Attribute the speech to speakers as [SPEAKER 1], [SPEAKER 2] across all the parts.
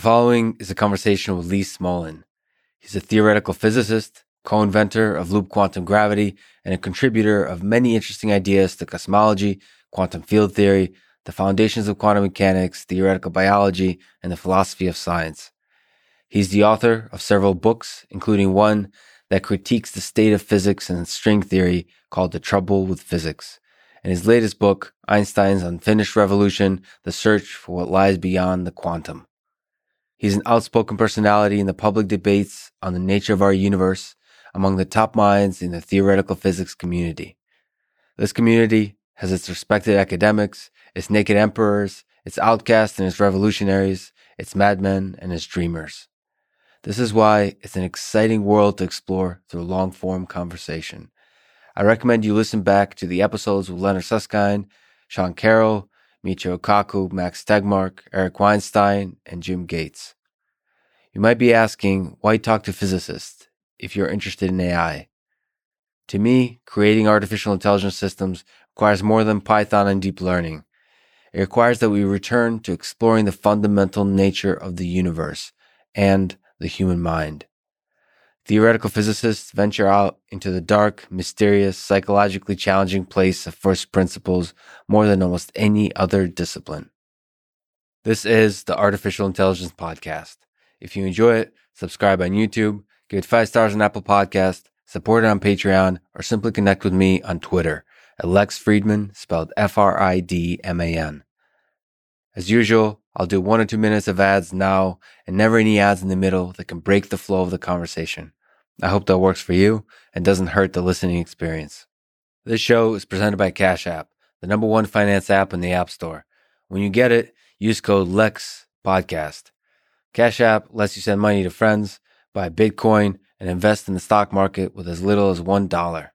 [SPEAKER 1] The following is a conversation with Lee Smolin. He's a theoretical physicist, co-inventor of loop quantum gravity, and a contributor of many interesting ideas to cosmology, quantum field theory, the foundations of quantum mechanics, theoretical biology, and the philosophy of science. He's the author of several books, including one that critiques the state of physics and string theory called The Trouble with Physics. And his latest book, Einstein's Unfinished Revolution, The Search for What Lies Beyond the Quantum. He's an outspoken personality in the public debates on the nature of our universe among the top minds in the theoretical physics community. This community has its respected academics, its naked emperors, its outcasts and its revolutionaries, its madmen and its dreamers. This is why it's an exciting world to explore through long form conversation. I recommend you listen back to the episodes with Leonard Susskind, Sean Carroll, Michio Kaku, Max Tegmark, Eric Weinstein, and Jim Gates. You might be asking, why talk to physicists if you're interested in AI? To me, creating artificial intelligence systems requires more than Python and deep learning. It requires that we return to exploring the fundamental nature of the universe and the human mind. Theoretical physicists venture out into the dark, mysterious, psychologically challenging place of first principles more than almost any other discipline. This is the Artificial Intelligence Podcast. If you enjoy it, subscribe on YouTube, give it five stars on Apple Podcast, support it on Patreon, or simply connect with me on Twitter at Lex Fridman, spelled F-R-I-D-M-A-N. As usual, I'll do one or two minutes of ads now and never any ads in the middle that can break the flow of the conversation. I hope that works for you and doesn't hurt the listening experience. This show is presented by Cash App, the number one finance app in the App Store. When you get it, use code LEX Podcast. Cash App lets you send money to friends, buy Bitcoin, and invest in the stock market with as little as $1.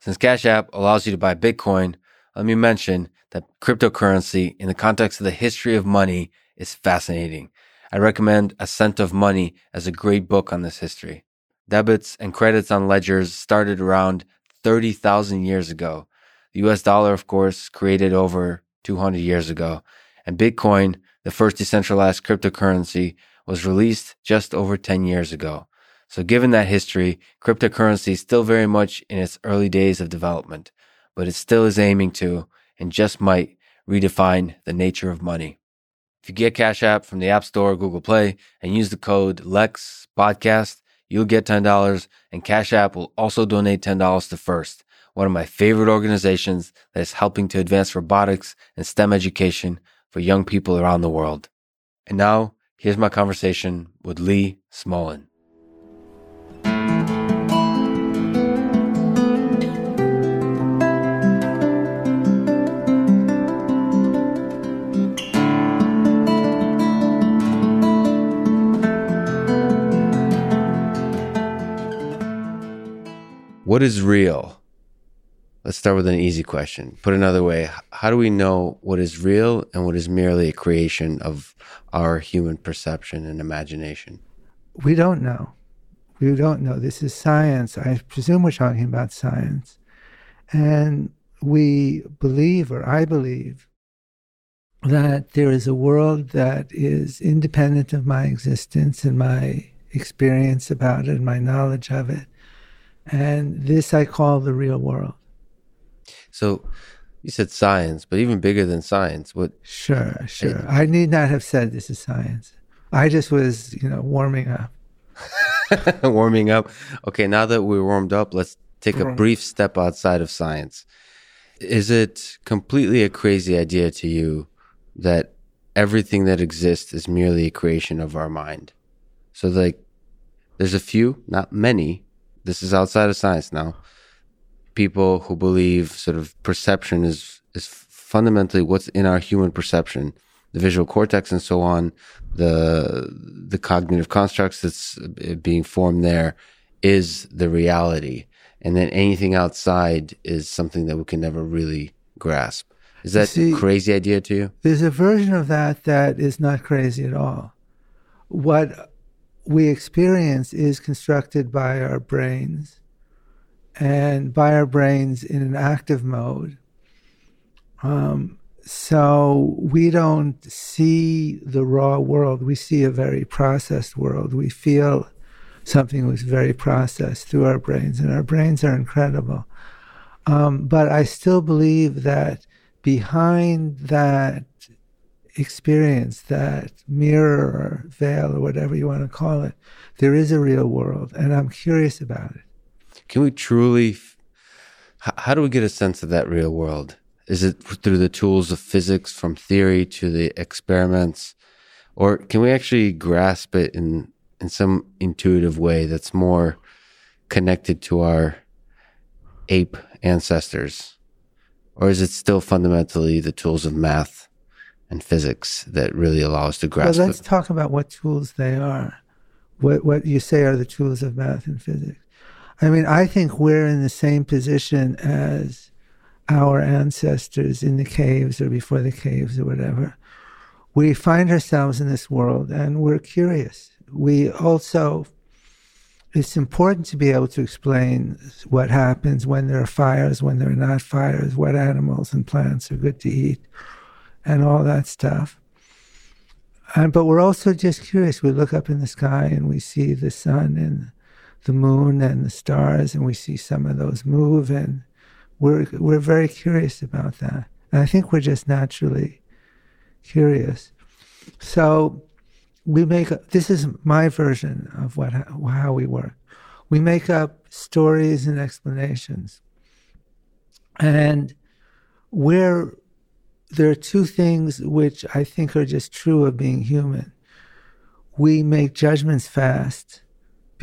[SPEAKER 1] Since Cash App allows you to buy Bitcoin, let me mention that cryptocurrency in the context of the history of money is fascinating. I recommend Ascent of Money as a great book on this history. Debits and credits on ledgers started around 30,000 years ago. The US dollar, of course, created over 200 years ago. And Bitcoin, the first decentralized cryptocurrency, was released just over 10 years ago. So given that history, cryptocurrency is still very much in its early days of development, but it still is aiming to and just might redefine the nature of money. If you get Cash App from the App Store or Google Play and use the code LEX podcast, you'll get $10 and Cash App will also donate $10 to FIRST, one of my favorite organizations that is helping to advance robotics and STEM education for young people around the world. And now, here's my conversation with Lee Smolin. What is real? Let's start with an easy question. Put another way, how do we know what is real and what is merely a creation of our human perception and imagination?
[SPEAKER 2] We don't know. We don't know. This is science. I presume we're talking about science. And we believe, or I believe, that there is a world that is independent of my existence and my experience about it and my knowledge of it and this I call the real world.
[SPEAKER 1] So you said science, but even bigger than science. What?
[SPEAKER 2] Sure, sure. I need not have said this is science. I just was, you know, warming up.
[SPEAKER 1] warming up. Okay, now that we're warmed up, let's take a brief step outside of science. Is it completely a crazy idea to you that everything that exists is merely a creation of our mind? So, like, there's a few, not many, this is outside of science now. People who believe sort of perception is is fundamentally what's in our human perception, the visual cortex and so on, the the cognitive constructs that's uh, being formed there is the reality, and then anything outside is something that we can never really grasp. Is that See, a crazy idea to you?
[SPEAKER 2] There's a version of that that is not crazy at all. What we experience is constructed by our brains and by our brains in an active mode. Um, So we don't see the raw world. We see a very processed world. We feel something was very processed through our brains, and our brains are incredible. Um, but I still believe that behind that experience, that mirror or veil or whatever you want to call it, there is a real world, and I'm curious about it.
[SPEAKER 1] Can we truly? How do we get a sense of that real world? Is it through the tools of physics, from theory to the experiments, or can we actually grasp it in in some intuitive way that's more connected to our ape ancestors? Or is it still fundamentally the tools of math and physics that really allow us to grasp
[SPEAKER 2] well, let's
[SPEAKER 1] it?
[SPEAKER 2] talk about what tools they are. What, what you say are the tools of math and physics. I mean, I think we're in the same position as our ancestors in the caves or before the caves or whatever. We find ourselves in this world and we're curious. We also it's important to be able to explain what happens when there are fires, when there are not fires, what animals and plants are good to eat, and all that stuff. And, but we're also just curious. We look up in the sky and we see the sun and the moon and the stars, and we see some of those move, and we're we're very curious about that. And I think we're just naturally curious. So we make this is my version of what how we work. We make up stories and explanations, and where there are two things which I think are just true of being human. We make judgments fast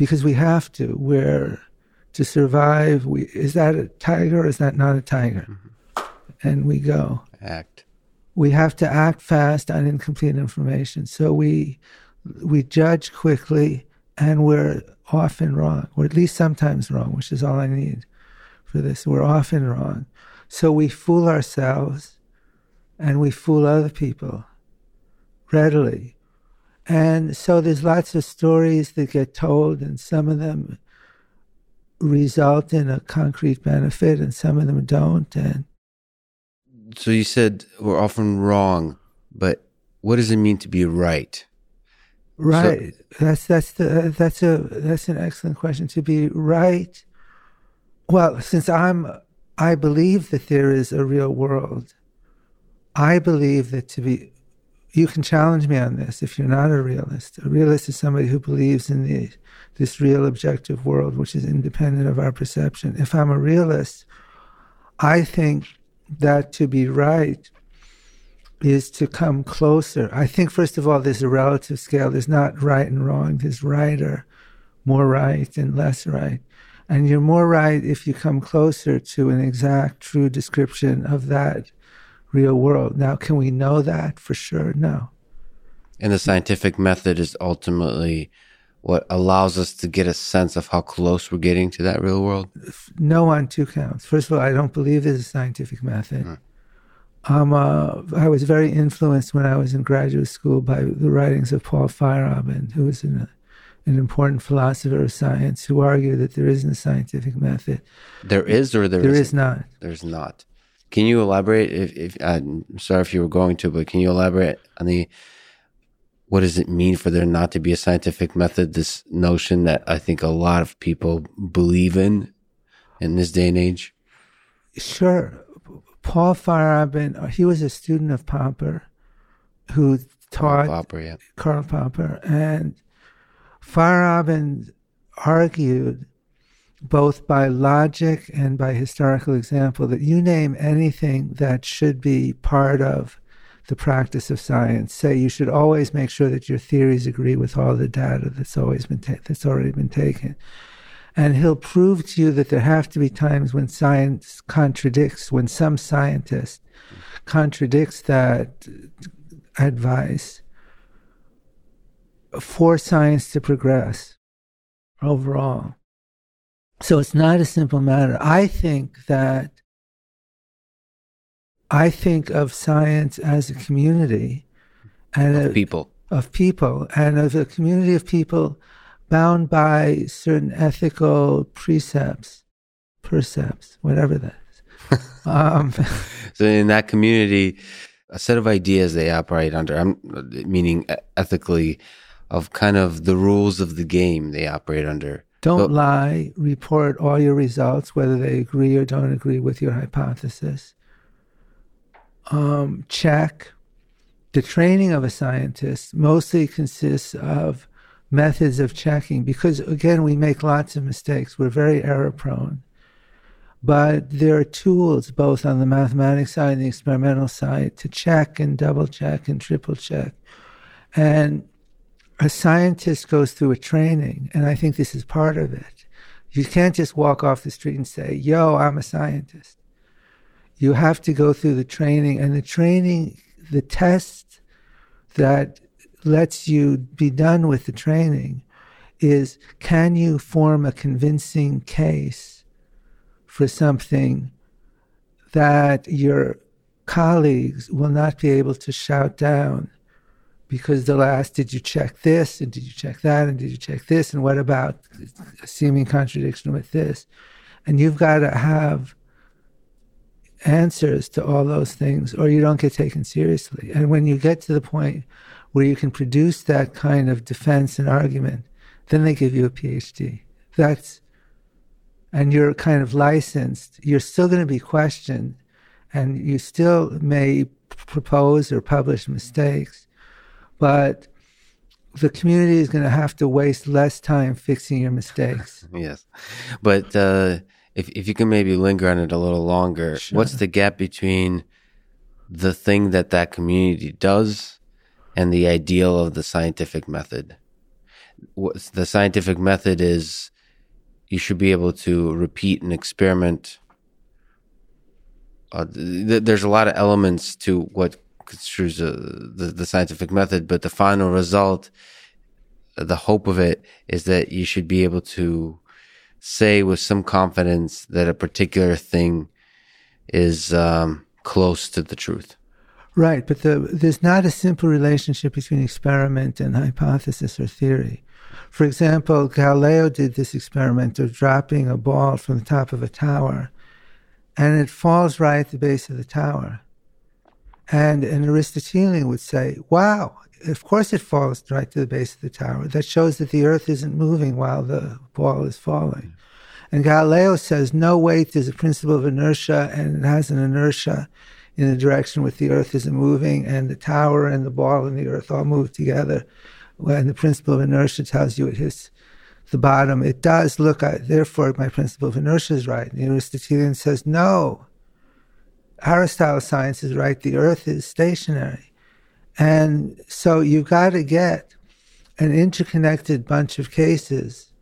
[SPEAKER 2] because we have to. We're to survive, we is that a tiger or is that not a tiger? Mm-hmm. And we go
[SPEAKER 1] act
[SPEAKER 2] we have to act fast on incomplete information. So we we judge quickly and we're often wrong, or at least sometimes wrong, which is all I need for this. We're often wrong. So we fool ourselves and we fool other people readily. And so there's lots of stories that get told, and some of them result in a concrete benefit, and some of them don't. And
[SPEAKER 1] so you said we're often wrong, but what does it mean to be right?
[SPEAKER 2] Right. So, that's that's the that's a that's an excellent question. To be right. Well, since I'm I believe that there is a real world. I believe that to be you can challenge me on this if you're not a realist. A realist is somebody who believes in the this real objective world which is independent of our perception. If I'm a realist, I think that to be right is to come closer. I think, first of all, there's a relative scale. There's not right and wrong. There's right or more right and less right. And you're more right if you come closer to an exact, true description of that real world. Now, can we know that for sure? No.
[SPEAKER 1] And the scientific method is ultimately what allows us to get a sense of how close we're getting to that real world?
[SPEAKER 2] No, on two counts. First of all, I don't believe there's a scientific method. Mm. Um, uh, I was very influenced when I was in graduate school by the writings of Paul Feyerabend, who was an, an important philosopher of science who argued that there isn't a scientific method.
[SPEAKER 1] There is, or there,
[SPEAKER 2] there is not.
[SPEAKER 1] There's not. Can you elaborate? If, if I'm sorry if you were going to, but can you elaborate on the what does it mean for there not to be a scientific method? This notion that I think a lot of people believe in in this day and age.
[SPEAKER 2] Sure. Paul Feyerabend, uh, he was a student of Popper who taught
[SPEAKER 1] Karl Popper, yeah.
[SPEAKER 2] Karl Popper. And Feyerabend argued both by logic and by historical example that you name anything that should be part of the practice of science say you should always make sure that your theories agree with all the data that's always been ta- that's already been taken and he'll prove to you that there have to be times when science contradicts, when some scientist contradicts that advice for science to progress overall. So it's not a simple matter. I think that I think of science as a community
[SPEAKER 1] and of a, people
[SPEAKER 2] of people and of a community of people bound by certain ethical precepts, percepts, whatever that is.
[SPEAKER 1] um, so in that community, a set of ideas they operate under. I'm meaning ethically, of kind of the rules of the game they operate under.
[SPEAKER 2] Don't lie. Report all your results, whether they agree or don't agree with your hypothesis. Um, check. The training of a scientist mostly consists of methods of checking because, again, we make lots of mistakes. We're very error prone. But there are tools both on the mathematics side and the experimental side to check and double check and triple check. And a scientist goes through a training, and I think this is part of it. You can't just walk off the street and say, Yo, I'm a scientist. You have to go through the training, and the training, the test that lets you be done with the training is can you form a convincing case for something that your colleagues will not be able to shout down because they'll ask, Did you check this? And did you check that? And did you check this? And what about a seeming contradiction with this? And you've got to have answers to all those things, or you don't get taken seriously. And when you get to the point where you can produce that kind of defense and argument, then they give you a PhD. That's and you're kind of licensed, you're still going to be questioned and you still may propose or publish mistakes, but the community is going to have to waste less time fixing your mistakes.
[SPEAKER 1] yes. But uh, if, if you can maybe linger on it a little longer, sure. what's the gap between the thing that that community does and the ideal of the scientific method? What's the scientific method is you should be able to repeat an experiment. Uh, th- there's a lot of elements to what construes uh, the, the scientific method, but the final result, the hope of it is that you should be able to say with some confidence that a particular thing is um, close to the truth.
[SPEAKER 2] Right, but the, there's not a simple relationship between experiment and hypothesis or theory. For example, Galileo did this experiment of dropping a ball from the top of a tower, and it falls right at the base of the tower. And an Aristotelian would say, Wow, of course it falls right to the base of the tower. That shows that the earth isn't moving while the ball is falling. And Galileo says no weight is a principle of inertia, and it has an inertia in the direction which the earth isn't moving, and the tower and the ball and the earth all move together when the principle of inertia tells you it hits the bottom, it does look at, therefore, my principle of inertia is right. And the Aristotelian says, no, Aristotle's science is right. The earth is stationary. And so you've got to get an interconnected bunch of cases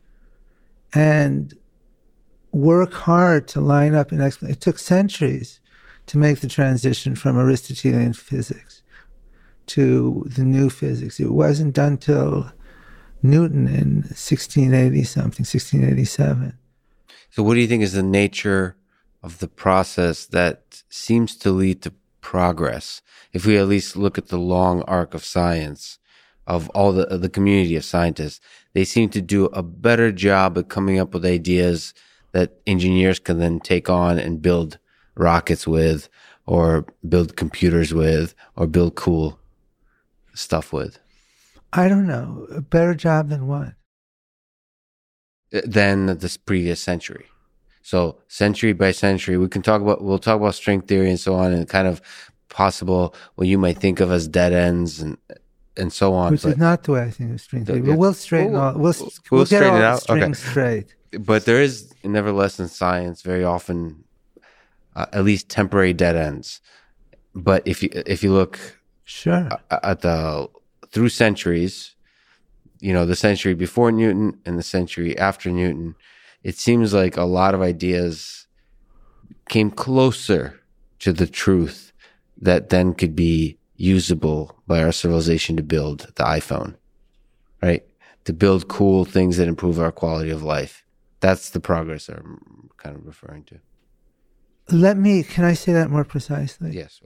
[SPEAKER 2] and work hard to line up an explanation. It took centuries to make the transition from Aristotelian physics to the new physics. It wasn't done till Newton in 1680 something, 1687.
[SPEAKER 1] So, what do you think is the nature of the process that seems to lead to progress? If we at least look at the long arc of science, of all the the community of scientists, they seem to do a better job at coming up with ideas that engineers can then take on and build rockets with, or build computers with, or build cool stuff with?
[SPEAKER 2] I don't know. A better job than what?
[SPEAKER 1] Than this previous century. So century by century, we can talk about, we'll talk about string theory and so on and kind of possible what you might think of as dead ends and, and so on.
[SPEAKER 2] Which but, is not the way I think of string theory, but we'll straighten we'll, all, we'll, we'll, we'll get all strings okay. straight.
[SPEAKER 1] But there is, nevertheless, in science, very often, uh, at least temporary dead ends. But if you, if you look
[SPEAKER 2] Sure.
[SPEAKER 1] At the through centuries, you know, the century before Newton and the century after Newton, it seems like a lot of ideas came closer to the truth that then could be usable by our civilization to build the iPhone, right? To build cool things that improve our quality of life. That's the progress I'm kind of referring to.
[SPEAKER 2] Let me, can I say that more precisely?
[SPEAKER 1] Yes.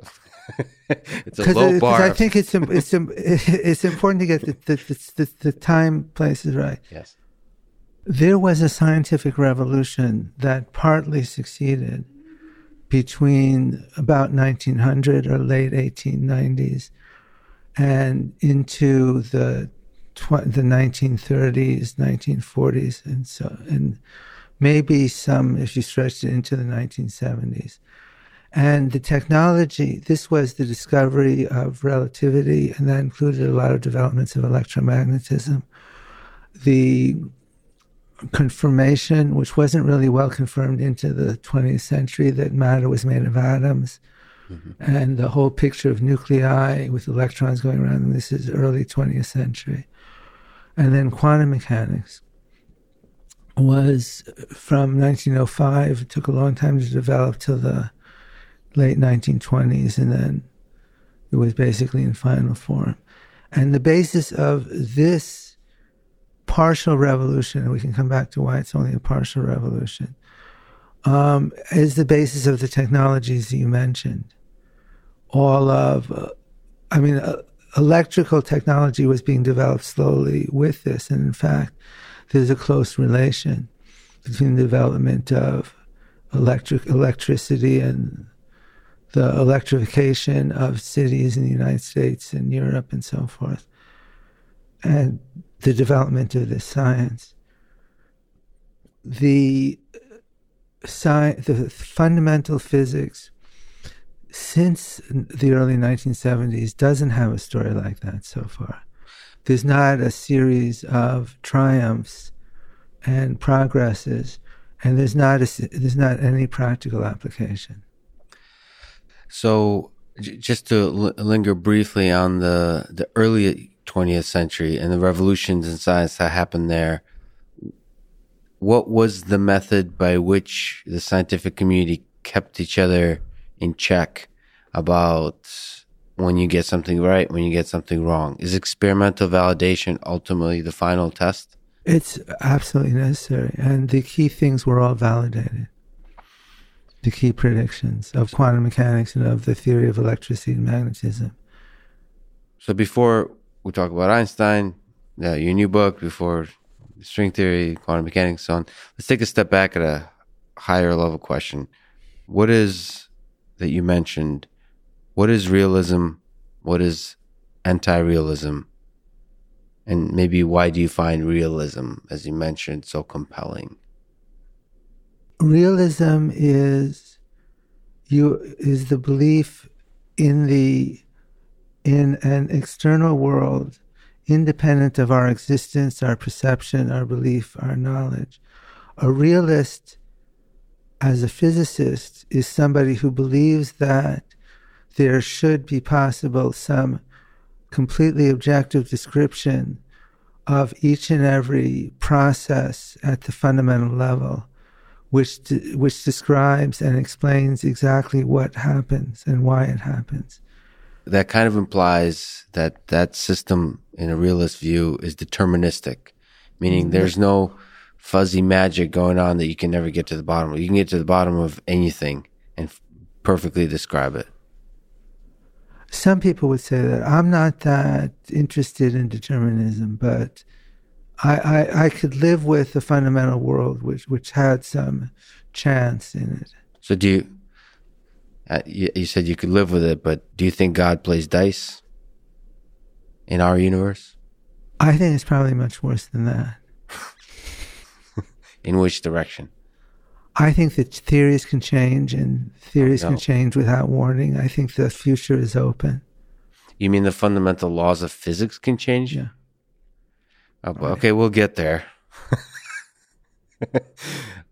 [SPEAKER 1] it's a low bar.
[SPEAKER 2] Because I think it's it's it's important to get the the, the the time places right.
[SPEAKER 1] Yes.
[SPEAKER 2] There was a scientific revolution that partly succeeded between about 1900 or late 1890s and into the tw- the 1930s, 1940s, and so and maybe some if you stretched it into the 1970s. And the technology, this was the discovery of relativity, and that included a lot of developments of electromagnetism. The confirmation, which wasn't really well confirmed into the 20th century, that matter was made of atoms. Mm-hmm. And the whole picture of nuclei with electrons going around them, this is early 20th century. And then quantum mechanics was from 1905, it took a long time to develop till the late 1920s, and then it was basically in final form. And the basis of this partial revolution, and we can come back to why it's only a partial revolution, um, is the basis of the technologies you mentioned. All of, uh, I mean, uh, electrical technology was being developed slowly with this, and in fact, there's a close relation between the development of electric electricity and the electrification of cities in the United States and Europe and so forth. And the development of this science. The, uh, sci- the fundamental physics since the early 1970s doesn't have a story like that so far. There's not a series of triumphs and progresses, and there's not a, there's not any practical application.
[SPEAKER 1] So, j- just to l- linger briefly on the the early 20th century and the revolutions in science that happened there, what was the method by which the scientific community kept each other in check about when you get something right, when you get something wrong? Is experimental validation ultimately the final test?
[SPEAKER 2] It's absolutely necessary. And the key things were all validated. The key predictions of quantum mechanics and of the theory of electricity and magnetism.
[SPEAKER 1] So before we talk about Einstein, uh, your new book before string theory, quantum mechanics, so on. Let's take a step back at a higher level question. What is that you mentioned? What is realism? What is anti-realism? And maybe why do you find realism, as you mentioned, so compelling?
[SPEAKER 2] Realism is you is the belief in the in an external world independent of our existence, our perception, our belief, our knowledge. A realist, as a physicist, is somebody who believes that there should be possible some completely objective description of each and every process at the fundamental level, which, de- which describes and explains exactly what happens and why it happens
[SPEAKER 1] that kind of implies that that system in a realist view is deterministic, meaning mm-hmm. there's no fuzzy magic going on that you can never get to the bottom of. You can get to the bottom of anything and f- perfectly describe it.
[SPEAKER 2] Some people would say that I'm not that interested in determinism, but I, I, I could live with the fundamental world which which had some chance in it.
[SPEAKER 1] So do you uh, you, you said you could live with it, but do you think God plays dice in our universe?
[SPEAKER 2] I think it's probably much worse than that.
[SPEAKER 1] in which direction?
[SPEAKER 2] I think that theories can change and theories oh, no. can change without warning. I think the future is open.
[SPEAKER 1] You mean the fundamental laws of physics can change?
[SPEAKER 2] Yeah.
[SPEAKER 1] Oh, okay, we'll get there.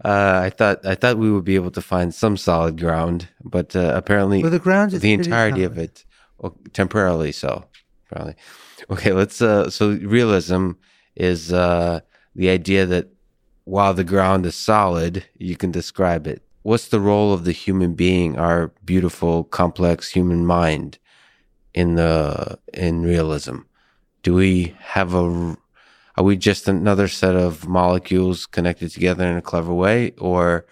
[SPEAKER 1] Uh, I thought I thought we would be able to find some solid ground, but uh, apparently,
[SPEAKER 2] well, the ground is
[SPEAKER 1] the entirety of it, well, temporarily so. Probably. Okay, let's. Uh, so realism is uh, the idea that while the ground is solid, you can describe it. What's the role of the human being, our beautiful, complex human mind, in the in realism? Do we have a are we just another set of molecules connected together in a clever way, or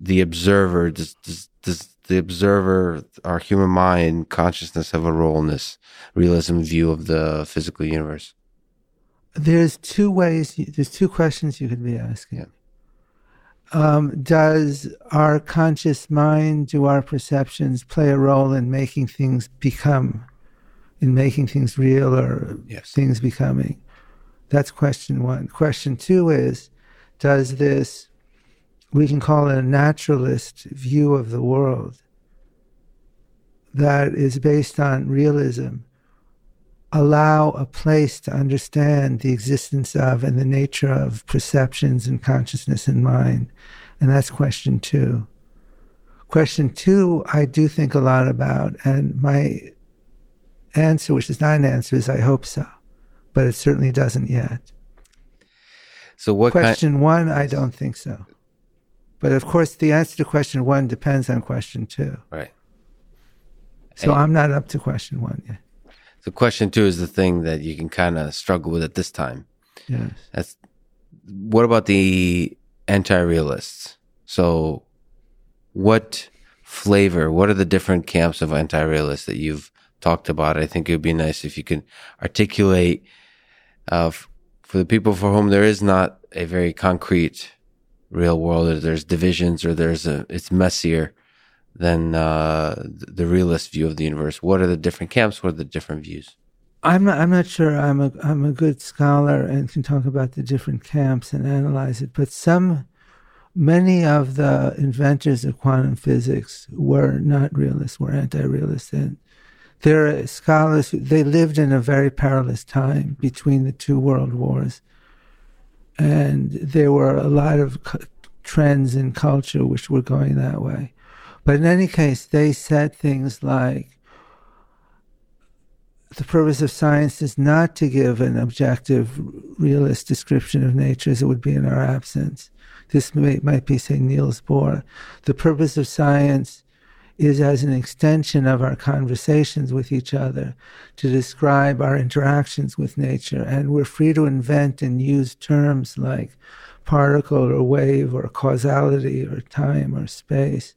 [SPEAKER 1] the observer does, does, does the observer, our human mind, consciousness have a role in this realism view of the physical universe?
[SPEAKER 2] There's two ways. There's two questions you could be asking. Yeah. um, does our conscious mind, do our perceptions play a role in making things become, in making things real or
[SPEAKER 1] Yes.
[SPEAKER 2] things becoming? That's question one. Question two is Does this, we can call it a naturalist view of the world that is based on realism, allow a place to understand the existence of and the nature of perceptions and consciousness and mind? And that's question two. Question two, I do think a lot about, and my answer, which is not an answer, is I hope so, but it certainly doesn't yet.
[SPEAKER 1] So what kind?
[SPEAKER 2] Question one, I don't think so. But of course, the answer to question one depends on question two.
[SPEAKER 1] Right.
[SPEAKER 2] So
[SPEAKER 1] And-
[SPEAKER 2] I'm not up to question one yet.
[SPEAKER 1] So question two is the thing that you can kind of struggle with at this time.
[SPEAKER 2] Yes.
[SPEAKER 1] That's what about the anti-realists? So, what flavor? What are the different camps of anti-realists that you've talked about? I think it would be nice if you could articulate uh, for the people for whom there is not a very concrete real world, or there's divisions, or there's a it's messier than uh, the realist view of the universe. What are the different camps? What are the different views?
[SPEAKER 2] I'm not, I'm not sure I'm a I'm a good scholar and can talk about the different camps and analyze it, but some many of the inventors of quantum physics were not realists, were anti-realists, and they're scholars. who- They lived in a very perilous time between the two world wars, and there were a lot of trends in culture which were going that way. But in any case, they said things like the purpose of science is not to give an objective, realist description of nature as it would be in our absence. This may, might be, say, Niels Bohr. The purpose of science is as an extension of our conversations with each other to describe our interactions with nature. And we're free to invent and use terms like particle or wave or causality or time or space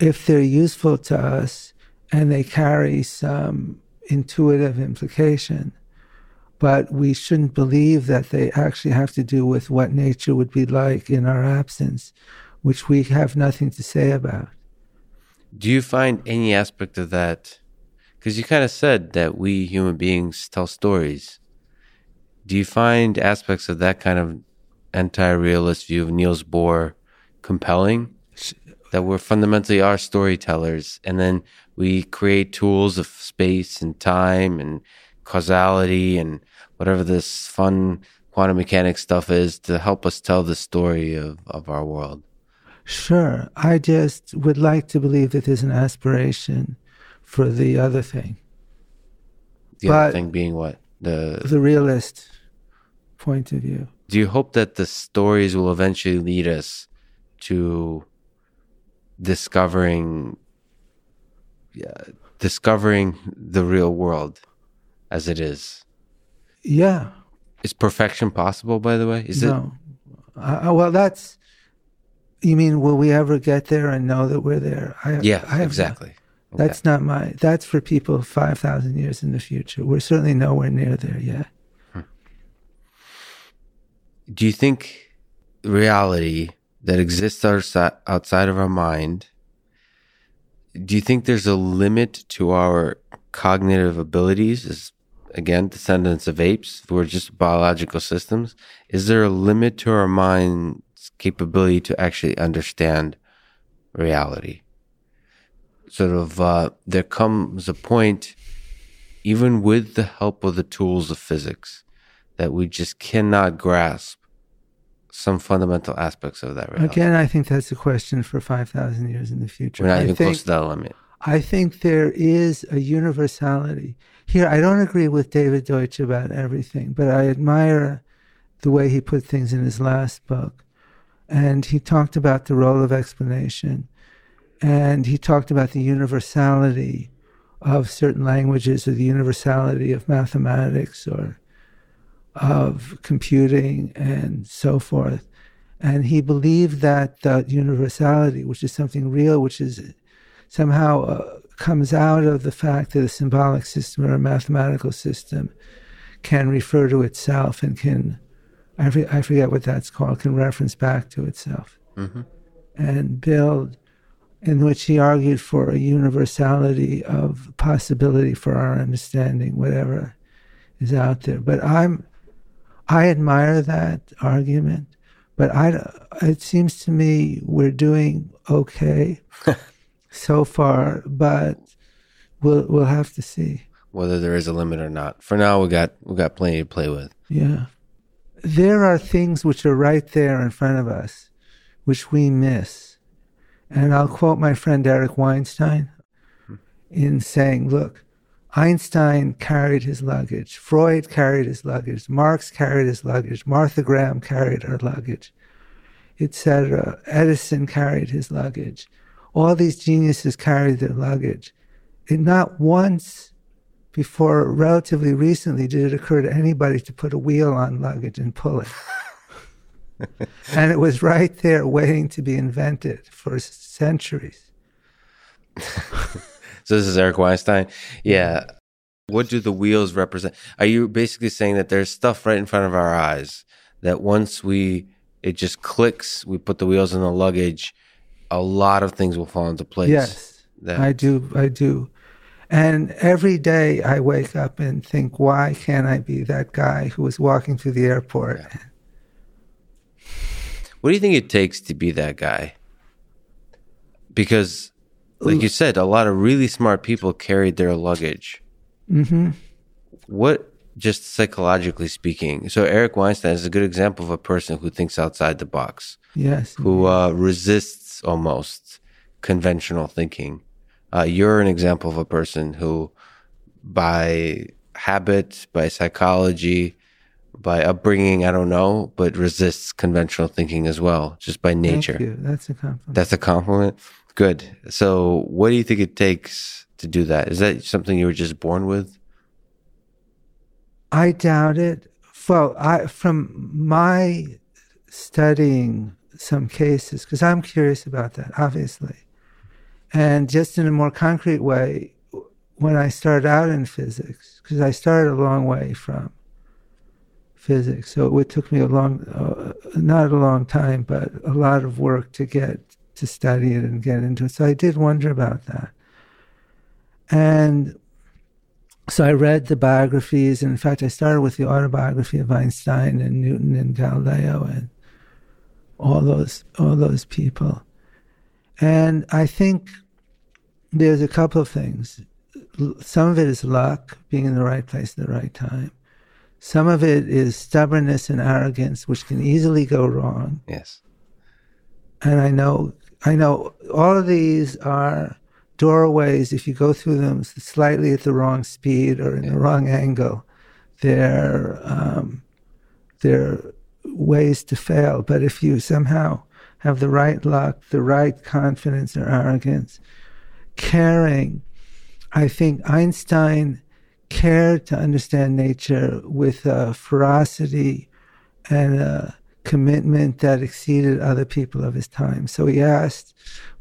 [SPEAKER 2] if they're useful to us and they carry some intuitive implication. But we shouldn't believe that they actually have to do with what nature would be like in our absence, which we have nothing to say about.
[SPEAKER 1] Do you find any aspect of that? Because you kind of said that we human beings tell stories. Do you find aspects of that kind of anti-realist view of Niels Bohr compelling? That we're fundamentally are storytellers, and then we create tools of space and time and causality and whatever this fun quantum mechanics stuff is to help us tell the story of, of our world.
[SPEAKER 2] Sure, I just would like to believe that there's an aspiration for the other thing,
[SPEAKER 1] The other thing being what the
[SPEAKER 2] the realist point of view.
[SPEAKER 1] do you hope that the stories will eventually lead us to discovering yeah, discovering the real world as it is
[SPEAKER 2] Yeah,
[SPEAKER 1] is perfection possible by the way is it
[SPEAKER 2] no. Uh, well, that's. You mean, will we ever get there and know that we're there? I,
[SPEAKER 1] yeah
[SPEAKER 2] I have-
[SPEAKER 1] exactly
[SPEAKER 2] That's not my. That's for people five thousand years in the future. We're certainly nowhere near there yet. Hmm.
[SPEAKER 1] do you think reality that exists outside of our mind do you think there's a limit to our cognitive abilities as again descendants of apes We're just biological systems is there a limit to our mind's capability to actually understand reality sort of uh, there comes a point even with the help of the tools of physics that we just cannot grasp some fundamental aspects of that reality.
[SPEAKER 2] Again, I think that's a question for five thousand years in the future.
[SPEAKER 1] We're not
[SPEAKER 2] I
[SPEAKER 1] even
[SPEAKER 2] think,
[SPEAKER 1] close to that limit.
[SPEAKER 2] I think there is a universality here. I don't agree with David Deutsch about everything, but I admire the way he put things in his last book. And he talked about the role of explanation, and he talked about the universality of certain languages, or the universality of mathematics, or of computing, and so forth. And he believed that that universality, which is something real, which is somehow uh, comes out of the fact that a symbolic system or a mathematical system can refer to itself and can I, I forget what that's called, can reference back to itself
[SPEAKER 1] Mm-hmm.
[SPEAKER 2] and build, in which he argued for a universality of possibility for our understanding, whatever is out there. But I'm, I admire that argument, but I, it seems to me we're doing okay so far, but we'll we'll have to see.
[SPEAKER 1] Whether there is a limit or not. For now, we got we got plenty to play with.
[SPEAKER 2] Yeah. There are things which are right there in front of us, which we miss. And I'll quote my friend Eric Weinstein in saying, look, Einstein carried his luggage, Freud carried his luggage, Marx carried his luggage, Martha Graham carried her luggage, etc. Edison carried his luggage. All these geniuses carried their luggage. And not once before relatively recently did it occur to anybody to put a wheel on luggage and pull it. and it was right there waiting to be invented for centuries.
[SPEAKER 1] So this is Eric Weinstein. Yeah. What do the wheels represent? Are you basically saying that there's stuff right in front of our eyes that once we it just clicks, we put the wheels in the luggage, a lot of things will fall into place.
[SPEAKER 2] Yes,
[SPEAKER 1] That-
[SPEAKER 2] I do. I do. And every day I wake up and think, why can't I be that guy who was walking through the airport?
[SPEAKER 1] What do you think it takes to be that guy? Because, like you said, a lot of really smart people carried their luggage.
[SPEAKER 2] hmm
[SPEAKER 1] What, just psychologically speaking, so Eric Weinstein is a good example of a person who thinks outside the box,
[SPEAKER 2] Yes.
[SPEAKER 1] who uh, resists almost conventional thinking. Uh, you're an example of a person who, by habit, by psychology, by upbringing, I don't know, but resists conventional thinking as well, just by nature.
[SPEAKER 2] Thank you. That's a compliment.
[SPEAKER 1] That's a compliment. Good. So, what do you think it takes to do that? Is that something you were just born with?
[SPEAKER 2] I doubt it. Well, I from my studying some cases, because I'm curious about that, obviously, and just in a more concrete way, when I started out in physics, because I started a long way from physics, so it took me a long, uh, not a long time, but a lot of work to get to study it and get into it. So I did wonder about that, and so I read the biographies, and in fact, I started with the autobiography of Einstein and Newton and Galileo and all those all those people. And I think there's a couple of things. Some of it is luck, being in the right place at the right time. Some of it is stubbornness and arrogance, which can easily go wrong.
[SPEAKER 1] Yes.
[SPEAKER 2] And I know, I know, all of these are doorways. If you go through them slightly at the wrong speed or in the wrong angle, they're um, they're ways to fail. But if you somehow have the right luck, the right confidence or arrogance, caring, I think Einstein cared to understand nature with a ferocity and a commitment that exceeded other people of his time. So he asked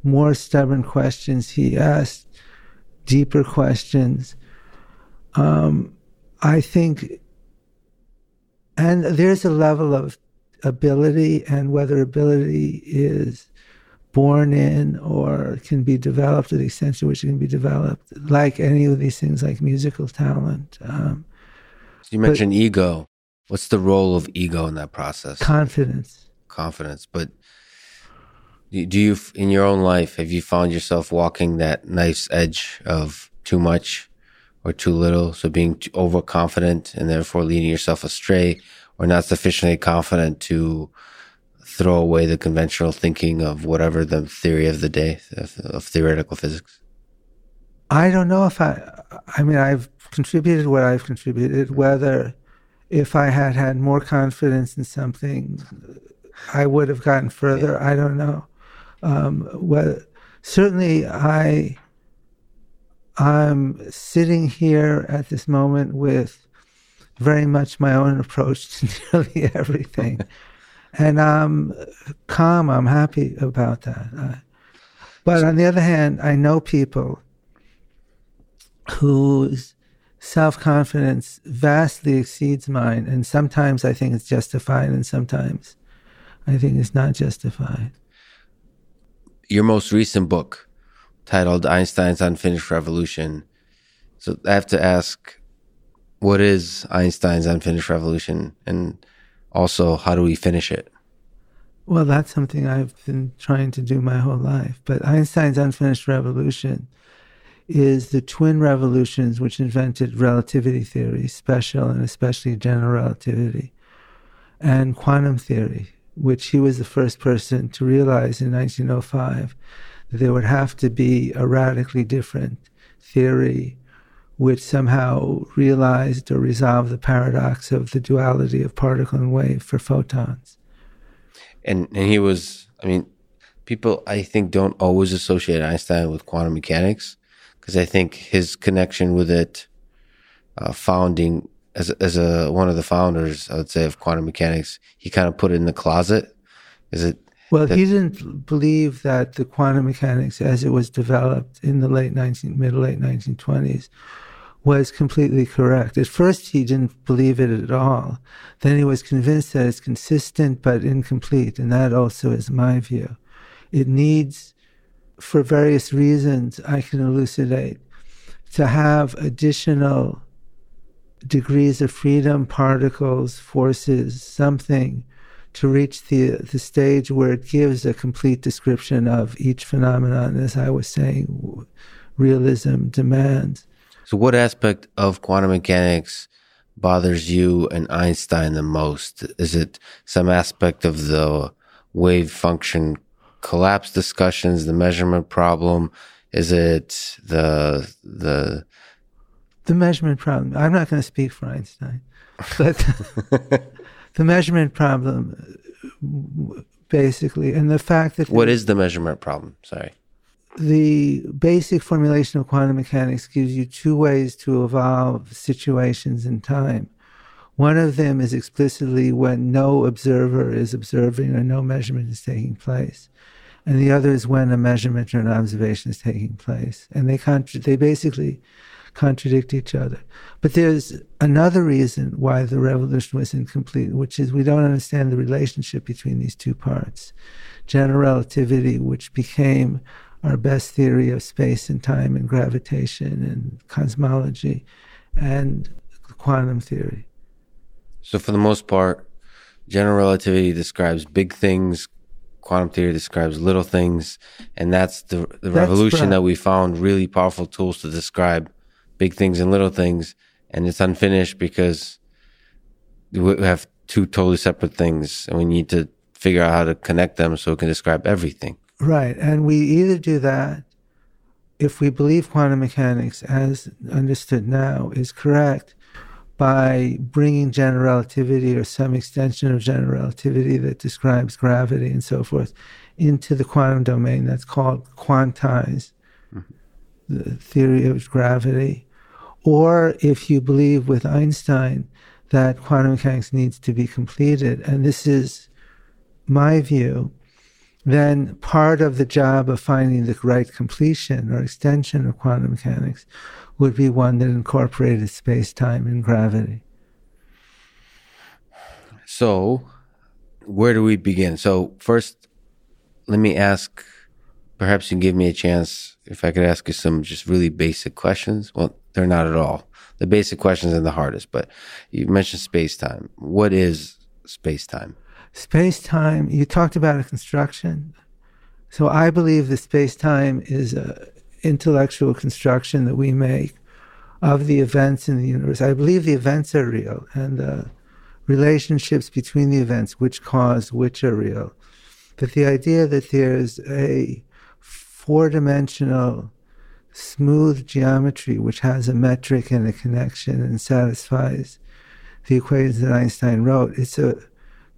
[SPEAKER 2] more stubborn questions. He asked deeper questions. Um, I think, and there's a level of ability, and whether ability is born in or can be developed to the extent to which it can be developed, like any of these things, like musical talent, um,
[SPEAKER 1] So you mentioned ego. What's the role of ego in that process?
[SPEAKER 2] confidence.
[SPEAKER 1] Confidence. But do you, in your own life, have you found yourself walking that knife's edge of too much or too little? So being overconfident and therefore leading yourself astray or not sufficiently confident to throw away the conventional thinking of whatever the theory of the day of, of theoretical physics?
[SPEAKER 2] I don't know if I, I mean, I've contributed what I've contributed, whether if I had had more confidence in something, I would have gotten further. I don't know. Um, well, certainly I, I'm sitting here at this moment with very much my own approach to nearly everything. and I'm calm, I'm happy about that. But on the other hand, I know people whose self confidence vastly exceeds mine. And sometimes I think it's justified, and sometimes I think it's not justified.
[SPEAKER 1] Your most recent book, titled Einstein's Unfinished Revolution. So I have to ask, what is Einstein's Unfinished Revolution? And also, how do we finish it?
[SPEAKER 2] Well, that's something I've been trying to do my whole life. But Einstein's Unfinished Revolution is the twin revolutions which invented relativity theory, special and especially general relativity, and quantum theory, which he was the first person to realize in 1905 that there would have to be a radically different theory which somehow realized or resolved the paradox of the duality of particle and wave for photons.
[SPEAKER 1] And and he was, I mean, people I think don't always associate Einstein with quantum mechanics because I think his connection with it, uh, founding as as a one of the founders, I would say of quantum mechanics, he kind of put it in the closet. Is it?
[SPEAKER 2] Well, that, he didn't believe that the quantum mechanics, as it was developed in the late 19, mid late 1920s, was completely correct. At first, he didn't believe it at all. Then he was convinced that it's consistent but incomplete, and that also is my view. It needs for various reasons I can elucidate, to have additional degrees of freedom, particles, forces, something to reach the, the stage where it gives a complete description of each phenomenon, as I was saying, realism demands.
[SPEAKER 1] So, what aspect of quantum mechanics bothers you and Einstein the most? Is it some aspect of the wave function collapse discussions, the measurement problem? Is it the the
[SPEAKER 2] the measurement problem? I'm not going to speak for Einstein, but the measurement problem, basically, and the fact that
[SPEAKER 1] what is the measurement problem? Sorry.
[SPEAKER 2] The basic formulation of quantum mechanics gives you two ways to evolve situations in time. One of them is explicitly when no observer is observing or no measurement is taking place and the other is when a measurement or an observation is taking place. And they contra- they basically contradict each other. But there's another reason why the revolution was incomplete, which is we don't understand the relationship between these two parts. General relativity, which became our best theory of space and time and gravitation and cosmology, and quantum theory.
[SPEAKER 1] So, for the most part, general relativity describes big things quantum theory describes little things, and that's the the that's revolution right. that we found really powerful tools to describe big things and little things, and it's unfinished because we have two totally separate things, and we need to figure out how to connect them so we can describe everything.
[SPEAKER 2] Right, and we either do that if we believe quantum mechanics as understood now is correct by bringing general relativity or some extension of general relativity that describes gravity and so forth into the quantum domain. That's called quantize mm-hmm. The theory of gravity. Or if you believe with Einstein that quantum mechanics needs to be completed, and this is my view, then part of the job of finding the right completion or extension of quantum mechanics would be one that incorporated space time and gravity.
[SPEAKER 1] So, where do we begin? So, first, let me ask perhaps you can give me a chance if I could ask you some just really basic questions. Well, they're not at all. The basic questions are the hardest, but you mentioned space time. What is space time?
[SPEAKER 2] Space time, you talked about a construction. So I believe that space time is a intellectual construction that we make of the events in the universe. I believe the events are real and the relationships between the events which cause which are real. But the idea that there's a four dimensional smooth geometry which has a metric and a connection and satisfies the equations that Einstein wrote, it's a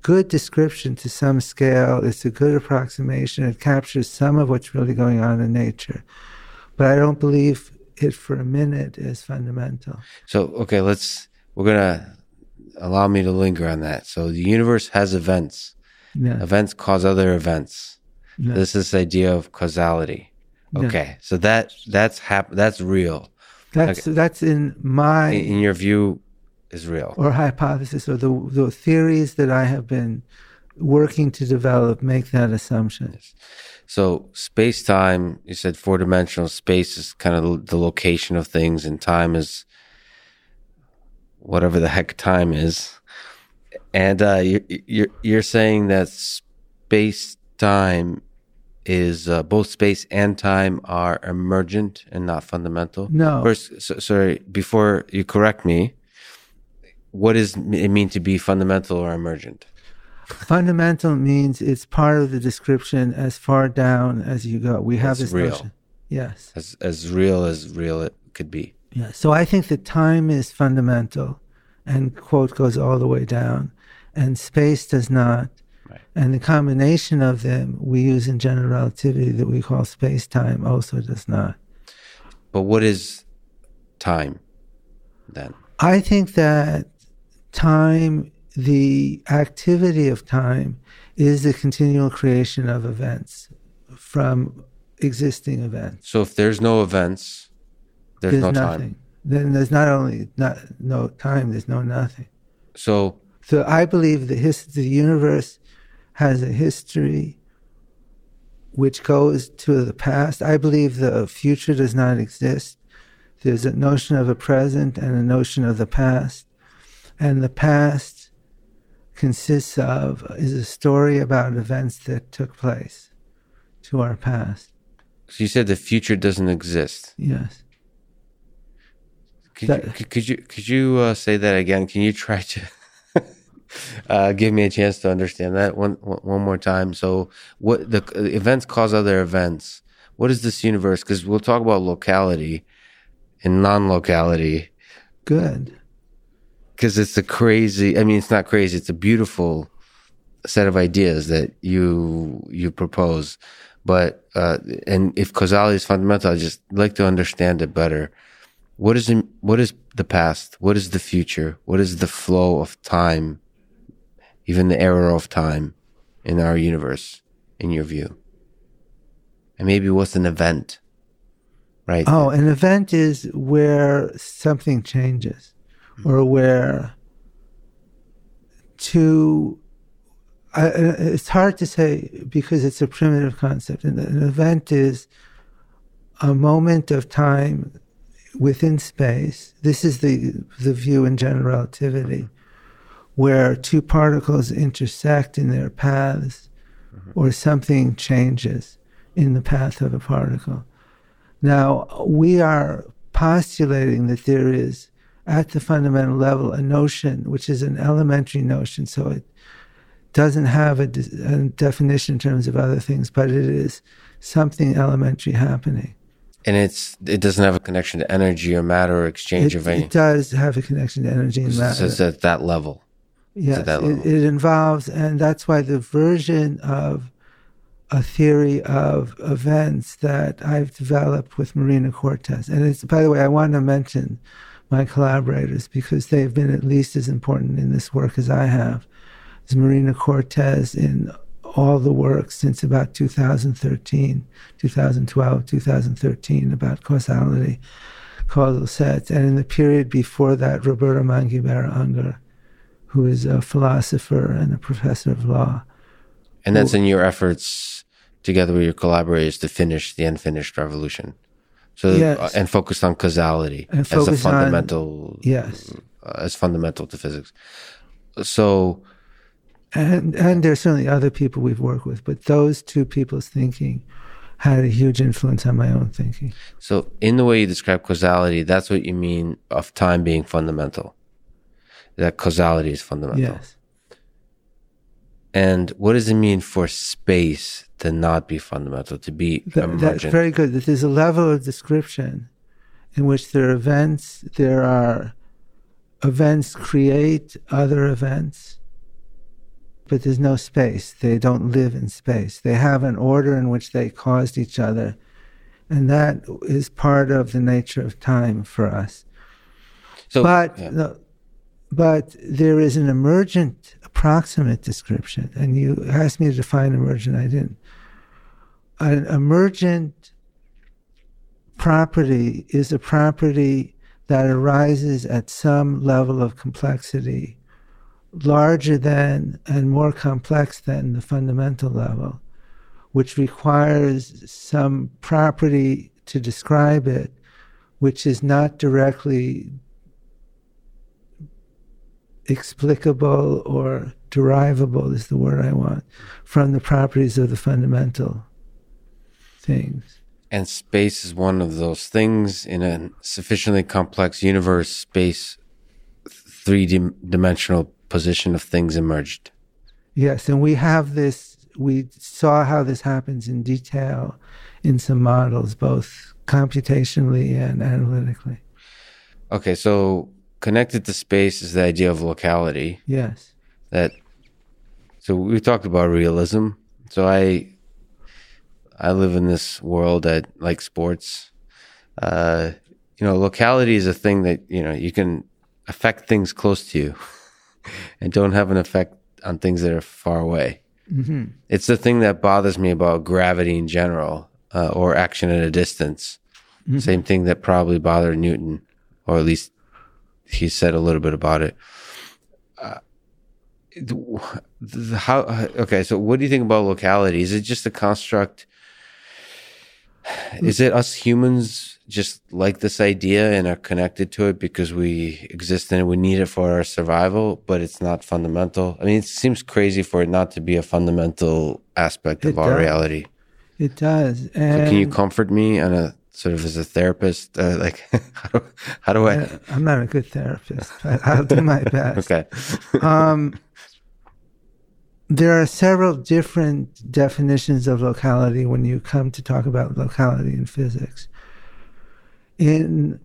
[SPEAKER 2] good description to some scale. It's a good approximation. It captures some of what's really going on in nature but I don't believe it for a minute is fundamental.
[SPEAKER 1] So, okay, let's, we're going to allow me to linger on that. So the universe has events. Yeah. Events cause other events. Yeah. This is this idea of causality. Okay. Yeah. So that, that's hap- that's real.
[SPEAKER 2] That's
[SPEAKER 1] Okay.
[SPEAKER 2] that's in my
[SPEAKER 1] in, in your view is real.
[SPEAKER 2] or hypothesis or the the theories that I have been working to develop make that assumption.
[SPEAKER 1] So space time, you said four dimensional space is kind of the, the location of things, and time is whatever the heck time is. And uh, you're, you're you're saying that space time is uh, both space and time are emergent and not fundamental.
[SPEAKER 2] No.
[SPEAKER 1] First, so, sorry, before you correct me, what does it mean to be fundamental or emergent?
[SPEAKER 2] Fundamental means it's part of the description as far down as you go. We have
[SPEAKER 1] It's
[SPEAKER 2] this
[SPEAKER 1] real.
[SPEAKER 2] notion. Yes.
[SPEAKER 1] As as real as real it could be.
[SPEAKER 2] Yeah. So I think that time is fundamental and quote goes all the way down and space does not.
[SPEAKER 1] Right.
[SPEAKER 2] And the combination of them we use in general relativity that we call space time also does not.
[SPEAKER 1] But what is time then?
[SPEAKER 2] I think that time, the activity of time, is the continual creation of events from existing events.
[SPEAKER 1] So if there's no events, there's,
[SPEAKER 2] There's
[SPEAKER 1] no
[SPEAKER 2] nothing.
[SPEAKER 1] time.
[SPEAKER 2] Then there's not only not no time, there's no nothing.
[SPEAKER 1] So
[SPEAKER 2] So I believe the his, the universe has a history which goes to the past. I believe the future does not exist. There's a notion of a present and a notion of the past. And the past consists of is a story about events that took place to our past.
[SPEAKER 1] so you said the future doesn't exist.
[SPEAKER 2] Yes.
[SPEAKER 1] Could you,
[SPEAKER 2] That-
[SPEAKER 1] could, could you could you uh, say that again? Can you try to uh, give me a chance to understand that one one more time? So what the events cause other events. What is this universe? Because we'll talk about locality and non-locality.
[SPEAKER 2] Good.
[SPEAKER 1] because it's a crazy i mean it's not crazy it's a beautiful set of ideas that you you propose but uh and if causality is fundamental i just like to understand it better what is in, what is the past what is the future what is the flow of time even the arrow of time in our universe in your view and maybe what's an event right
[SPEAKER 2] Oh, an event is where something changes hmm. or where to I, I- it's hard to say because it's a primitive concept. An, an event is a moment of time within space. This is the the view in general relativity, where two particles intersect in their paths, mm-hmm. or something changes in the path of a particle. Now, we are postulating that there is, at the fundamental level, a notion which is an elementary notion, so it doesn't have a, de- a definition in terms of other things, but it is something elementary happening.
[SPEAKER 1] and it's it doesn't have a connection to energy or matter or exchange
[SPEAKER 2] It,
[SPEAKER 1] of any
[SPEAKER 2] it does have a connection to energy and
[SPEAKER 1] So
[SPEAKER 2] matter.
[SPEAKER 1] it's at that level.
[SPEAKER 2] Yes, it, it involves, and that's why the version of a theory of events that I've developed with Marina Cortês. And it's, by the way, I want to mention my collaborators because they've been at least as important in this work as I have. Is Marina Cortês in all the work since about 2013, 2012, 2013 about causality, causal sets. And in the period before that, Roberto Mangabeira Unger, who is a philosopher and a professor of law.
[SPEAKER 1] And that's in your efforts together with your collaborators to finish the unfinished revolution. So
[SPEAKER 2] Yes.
[SPEAKER 1] and focused on causality
[SPEAKER 2] And
[SPEAKER 1] as a
[SPEAKER 2] focused on-
[SPEAKER 1] fundamental
[SPEAKER 2] Yes.
[SPEAKER 1] uh, as fundamental to physics. So
[SPEAKER 2] And, and there's certainly other people we've worked with, but those two people's thinking had a huge influence on my own thinking.
[SPEAKER 1] so in the way you describe causality, that's what you mean of time being fundamental. That causality is fundamental.
[SPEAKER 2] Yes.
[SPEAKER 1] And what does it mean for space to not be fundamental, to be
[SPEAKER 2] That, that's very good. That there's a level of description in which there are events, there are events create other events, but there's no space. They don't live in space. They have an order in which they caused each other. And that is part of the nature of time for us.
[SPEAKER 1] so,
[SPEAKER 2] but
[SPEAKER 1] yeah.
[SPEAKER 2] no, but there is an emergent approximate description and you asked me to define emergent i didn't. An emergent property is a property that arises at some level of complexity larger than and more complex than the fundamental level, which requires some property to describe it, which is not directly explicable or derivable, is the word I want, from the properties of the fundamental things.
[SPEAKER 1] And space is one of those things in a sufficiently complex universe, space, three dimensional position of things emerged.
[SPEAKER 2] Yes, and we have this, we saw how this happens in detail in some models, both computationally and analytically.
[SPEAKER 1] Okay, so connected to space is the idea of locality.
[SPEAKER 2] Yes.
[SPEAKER 1] That so we talked about realism. So I I live in this world that like sports. Uh, you know, locality is a thing that, you know, you can affect things close to you and don't have an effect on things that are far away. Mm-hmm. It's the thing that bothers me about gravity in general uh, or action at a distance. Mm-hmm. Same thing that probably bothered Newton, or at least he said a little bit about it. Uh, how okay so what do you think about locality? Is it just a construct? Is it us humans just like this idea and are connected to it because we exist and we need it for our survival but it's not fundamental. I mean it seems crazy for it not to be a fundamental aspect of our reality.
[SPEAKER 2] It does
[SPEAKER 1] so can you comfort me on a sort of as a therapist? Uh, like, how do, how do I?
[SPEAKER 2] I'm not a good therapist, but I'll do my best.
[SPEAKER 1] okay. um,
[SPEAKER 2] there are several different definitions of locality when you come to talk about locality in physics. In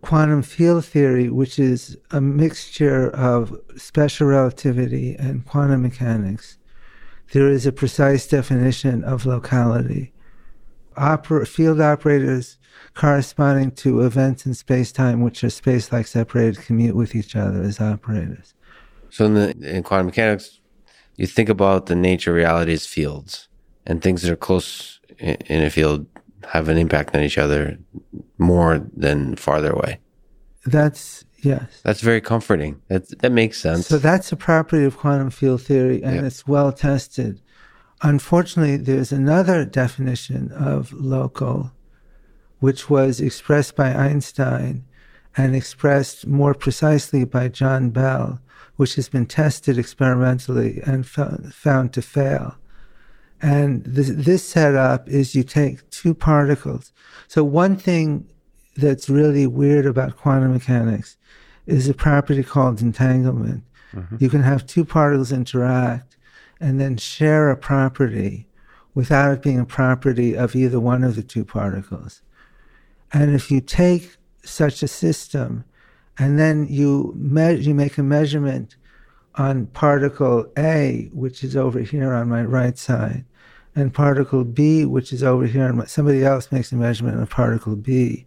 [SPEAKER 2] quantum field theory, which is a mixture of special relativity and quantum mechanics, there is a precise definition of locality oper- field operators corresponding to events in space time, which are space like separated, commute with each other as operators.
[SPEAKER 1] So, in, the, in quantum mechanics, you think about the nature of reality as fields, and things that are close in, in a field have an impact on each other more than farther away.
[SPEAKER 2] That's yes.
[SPEAKER 1] That's very comforting. That that makes sense.
[SPEAKER 2] So that's a property of quantum field theory, and yep. it's well tested. Unfortunately, there's another definition of local, which was expressed by Einstein and expressed more precisely by John Bell, which has been tested experimentally and found to fail. And this, this setup is you take two particles. So, one thing that's really weird about quantum mechanics is a property called entanglement. Mm-hmm. You can have two particles interact and then share a property without it being a property of either one of the two particles. And if you take such a system and then you, me- you make a measurement on particle A, which is over here on my right side, and particle B, which is over here, and somebody else makes a measurement of particle B,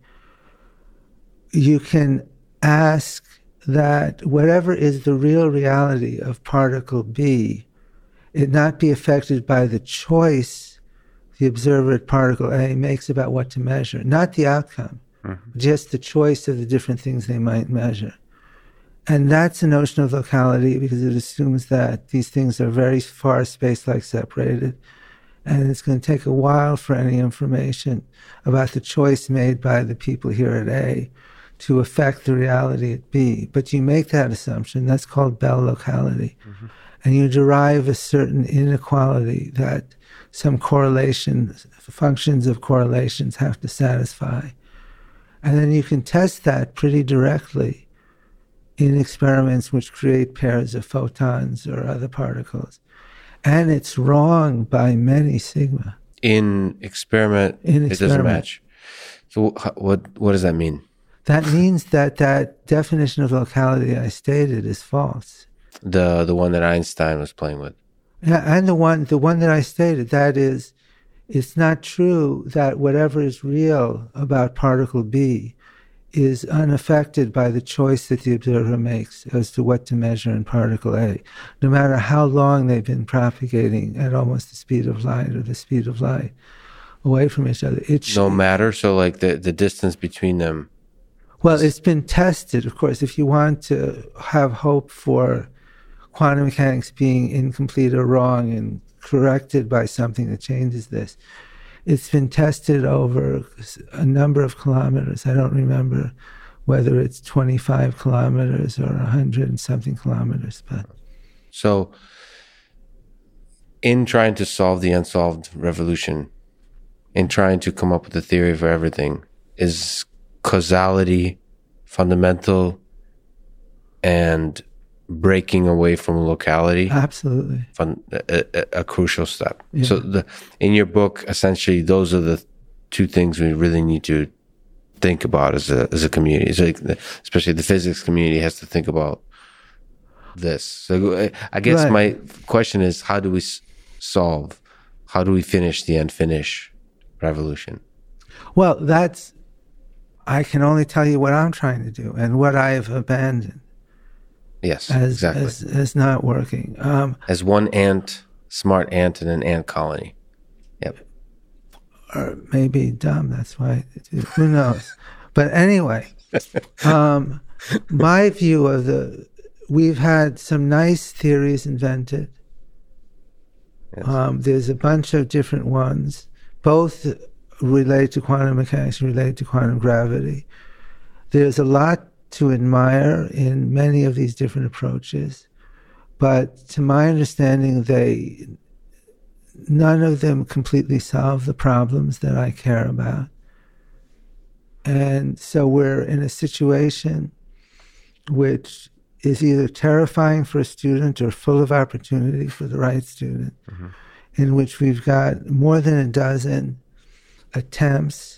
[SPEAKER 2] you can ask that whatever is the real reality of particle B it not be affected by the choice the observer at particle A makes about what to measure, not the outcome, mm-hmm. just the choice of the different things they might measure. And that's a notion of locality because it assumes that these things are very far space like separated. And it's going to take a while for any information about the choice made by the people here at A to affect the reality at B. But you make that assumption, that's called Bell locality. Mm-hmm and you derive a certain inequality that some correlations, functions of correlations have to satisfy. And then you can test that pretty directly in experiments which create pairs of photons or other particles. And it's wrong by many sigma.
[SPEAKER 1] In experiment, in experiment. it doesn't match. So what what does that mean?
[SPEAKER 2] That means that that definition of locality I stated is false.
[SPEAKER 1] The the one that Einstein was playing with.
[SPEAKER 2] Yeah, and the one the one that I stated that is, it's not true that whatever is real about particle B is unaffected by the choice that the observer makes as to what to measure in particle A, no matter how long they've been propagating at almost the speed of light or the speed of light. away from each other. It
[SPEAKER 1] no matter. So like the the distance between them.
[SPEAKER 2] Well, it's been tested, of course. If you want to have hope for quantum mechanics being incomplete or wrong and corrected by something that changes this, it's been tested over a number of kilometers. I don't remember whether it's 25 kilometers or 100 and something kilometers, but.
[SPEAKER 1] So, in trying to solve the unsolved revolution, in trying to come up with a theory for everything, is causality fundamental and breaking away from locality
[SPEAKER 2] absolutely.
[SPEAKER 1] fun, a, a, a crucial step. Yeah. so the in your book essentially those are the two things we really need to think about as a as a community. So especially the physics community has to think about this. So uh, i guess right. my question is how do we solve how do we finish the unfinished revolution?
[SPEAKER 2] Well that's i can only tell you what i'm trying to do and what i have abandoned
[SPEAKER 1] Yes,
[SPEAKER 2] as,
[SPEAKER 1] exactly.
[SPEAKER 2] As, as not working. Um,
[SPEAKER 1] as one ant, smart ant in an ant colony. Yep.
[SPEAKER 2] Or maybe dumb. That's why. Who knows? But anyway, um, my view of the we've had some nice theories invented. Yes. Um, there's a bunch of different ones, both relate to quantum mechanics, relate to quantum gravity. There's a lot to admire in many of these different approaches, but to my understanding, they none of them completely solve the problems that I care about. And so we're in a situation which is either terrifying for a student or full of opportunity for the right student, mm-hmm. in which we've got more than a dozen attempts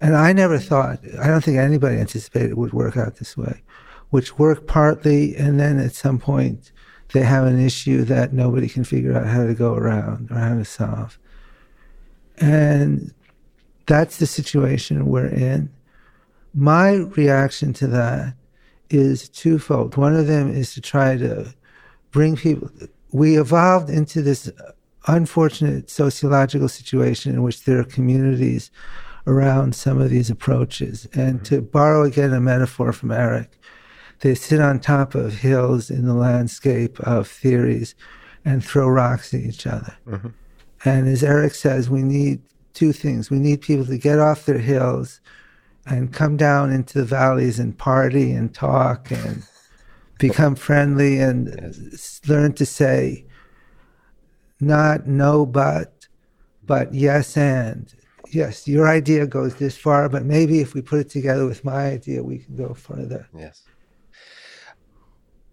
[SPEAKER 2] and I never thought, I don't think anybody anticipated it would work out this way, which work partly, and then at some point they have an issue that nobody can figure out how to go around or how to solve. And that's the situation we're in. My reaction to that is twofold. One of them is to try to bring people, we evolved into this unfortunate sociological situation in which there are communities around some of these approaches. And mm-hmm. to borrow again a metaphor from Eric, they sit on top of hills in the landscape of theories and throw rocks at each other. Mm-hmm. And as Eric says, we need two things. We need people to get off their hills and come down into the valleys and party and talk and become friendly and yes. learn to say not no but, but yes and yes, your idea goes this far, but maybe if we put it together with my idea, we can go further.
[SPEAKER 1] Yes.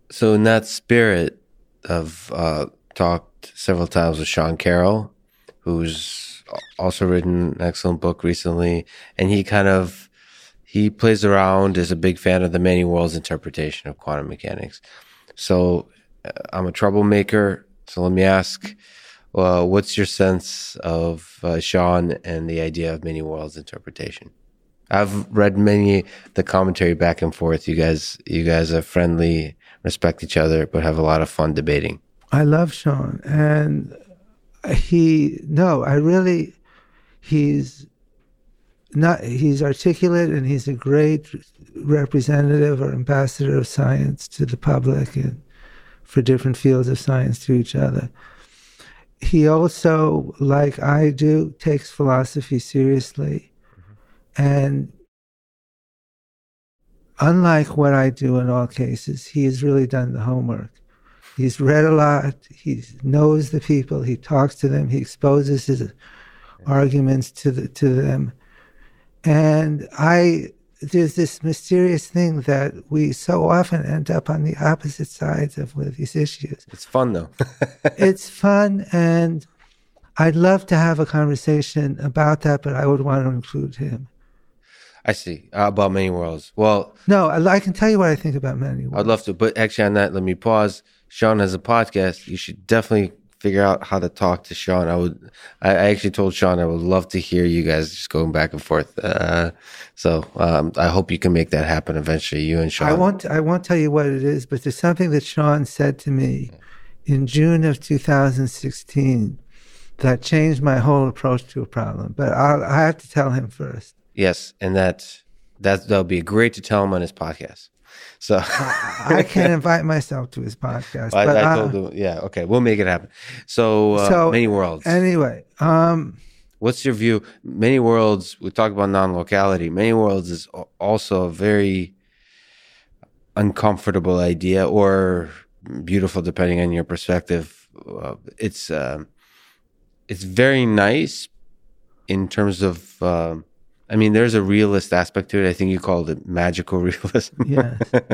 [SPEAKER 1] So in that spirit, I've uh, talked several times with Sean Carroll, who's also written an excellent book recently, and he kind of he plays around is a big fan of the many worlds interpretation of quantum mechanics. So uh, I'm a troublemaker. So let me ask what's your sense of uh, Sean and the idea of many worlds interpretation? I've read many the commentary back and forth. You guys, you guys are friendly, respect each other, but have a lot of fun debating.
[SPEAKER 2] I love Sean, and he no, I really, he's not. He's articulate, and he's a great representative or ambassador of science to the public and for different fields of science to each other he also, like I do, takes philosophy seriously. Mm-hmm. And unlike what I do in all cases, he has really done the homework. He's read a lot, he knows the people, he talks to them, he exposes his yeah. arguments to, the, to them. And I there's this mysterious thing that we so often end up on the opposite sides of with these issues.
[SPEAKER 1] It's fun though.
[SPEAKER 2] it's fun, and I'd love to have a conversation about that, but I would want to include him.
[SPEAKER 1] I see uh, about many worlds. Well,
[SPEAKER 2] no, I, I, can tell you what I think about many worlds.
[SPEAKER 1] I'd love to, but actually, on that, let me pause. Sean has a podcast. You should definitely figure out how to talk to Sean. I would. I, actually told Sean I would love to hear you guys just going back and forth. Uh, so um, I hope you can make that happen eventually. You and Sean.
[SPEAKER 2] I won't. I won't tell you what it is, but there's something that Sean said to me in June of 2016 that changed my whole approach to a problem. But I'll, I have to tell him first.
[SPEAKER 1] Yes, and that that that'll be great to tell him on his podcast. So
[SPEAKER 2] I, can't invite myself to his podcast.
[SPEAKER 1] I,
[SPEAKER 2] but
[SPEAKER 1] I
[SPEAKER 2] I-
[SPEAKER 1] told him, yeah, okay, we'll make it happen. So, uh,
[SPEAKER 2] So,
[SPEAKER 1] many worlds.
[SPEAKER 2] Anyway, um,
[SPEAKER 1] What's your view? Many worlds. We talk about non-locality. Many worlds is also a very uncomfortable idea, or beautiful, depending on your perspective. Uh, it's um it's very nice in terms of. I mean, there's a realist aspect to it. I think you called it magical realism.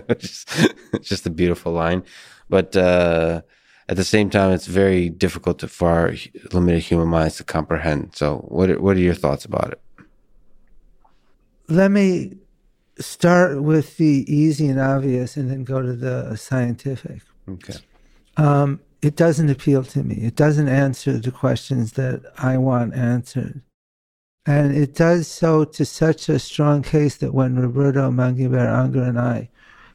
[SPEAKER 1] Which is just a beautiful line. But uh, at the same time, it's very difficult to, for our limited human minds to comprehend. So, what are, what are your thoughts about it?
[SPEAKER 2] let me start with the easy and obvious and then go to the scientific.
[SPEAKER 1] Okay.
[SPEAKER 2] Um, it doesn't appeal to me. It doesn't answer the questions that I want answered. And it does so to such a strong case that when Roberto Mangabeira Unger and I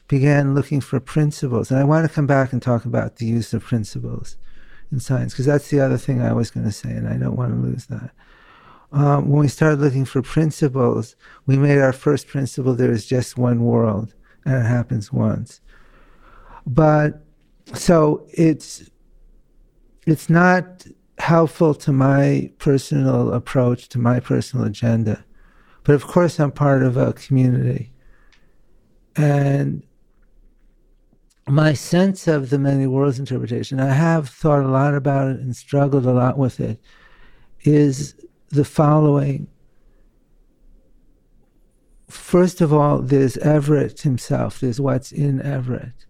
[SPEAKER 2] began looking for principles, and I want to come back and talk about the use of principles in science, because that's the other thing I was going to say, and I don't want to lose that. Um, when we started looking for principles, we made our first principle there is just one world, and it happens once. But so it's it's not helpful to my personal approach to my personal agenda. But of course i'm part of a community. And my sense of the many worlds interpretation i have thought a lot about it and struggled a lot with it is the following. First of all there's everett himself there's what's in everett.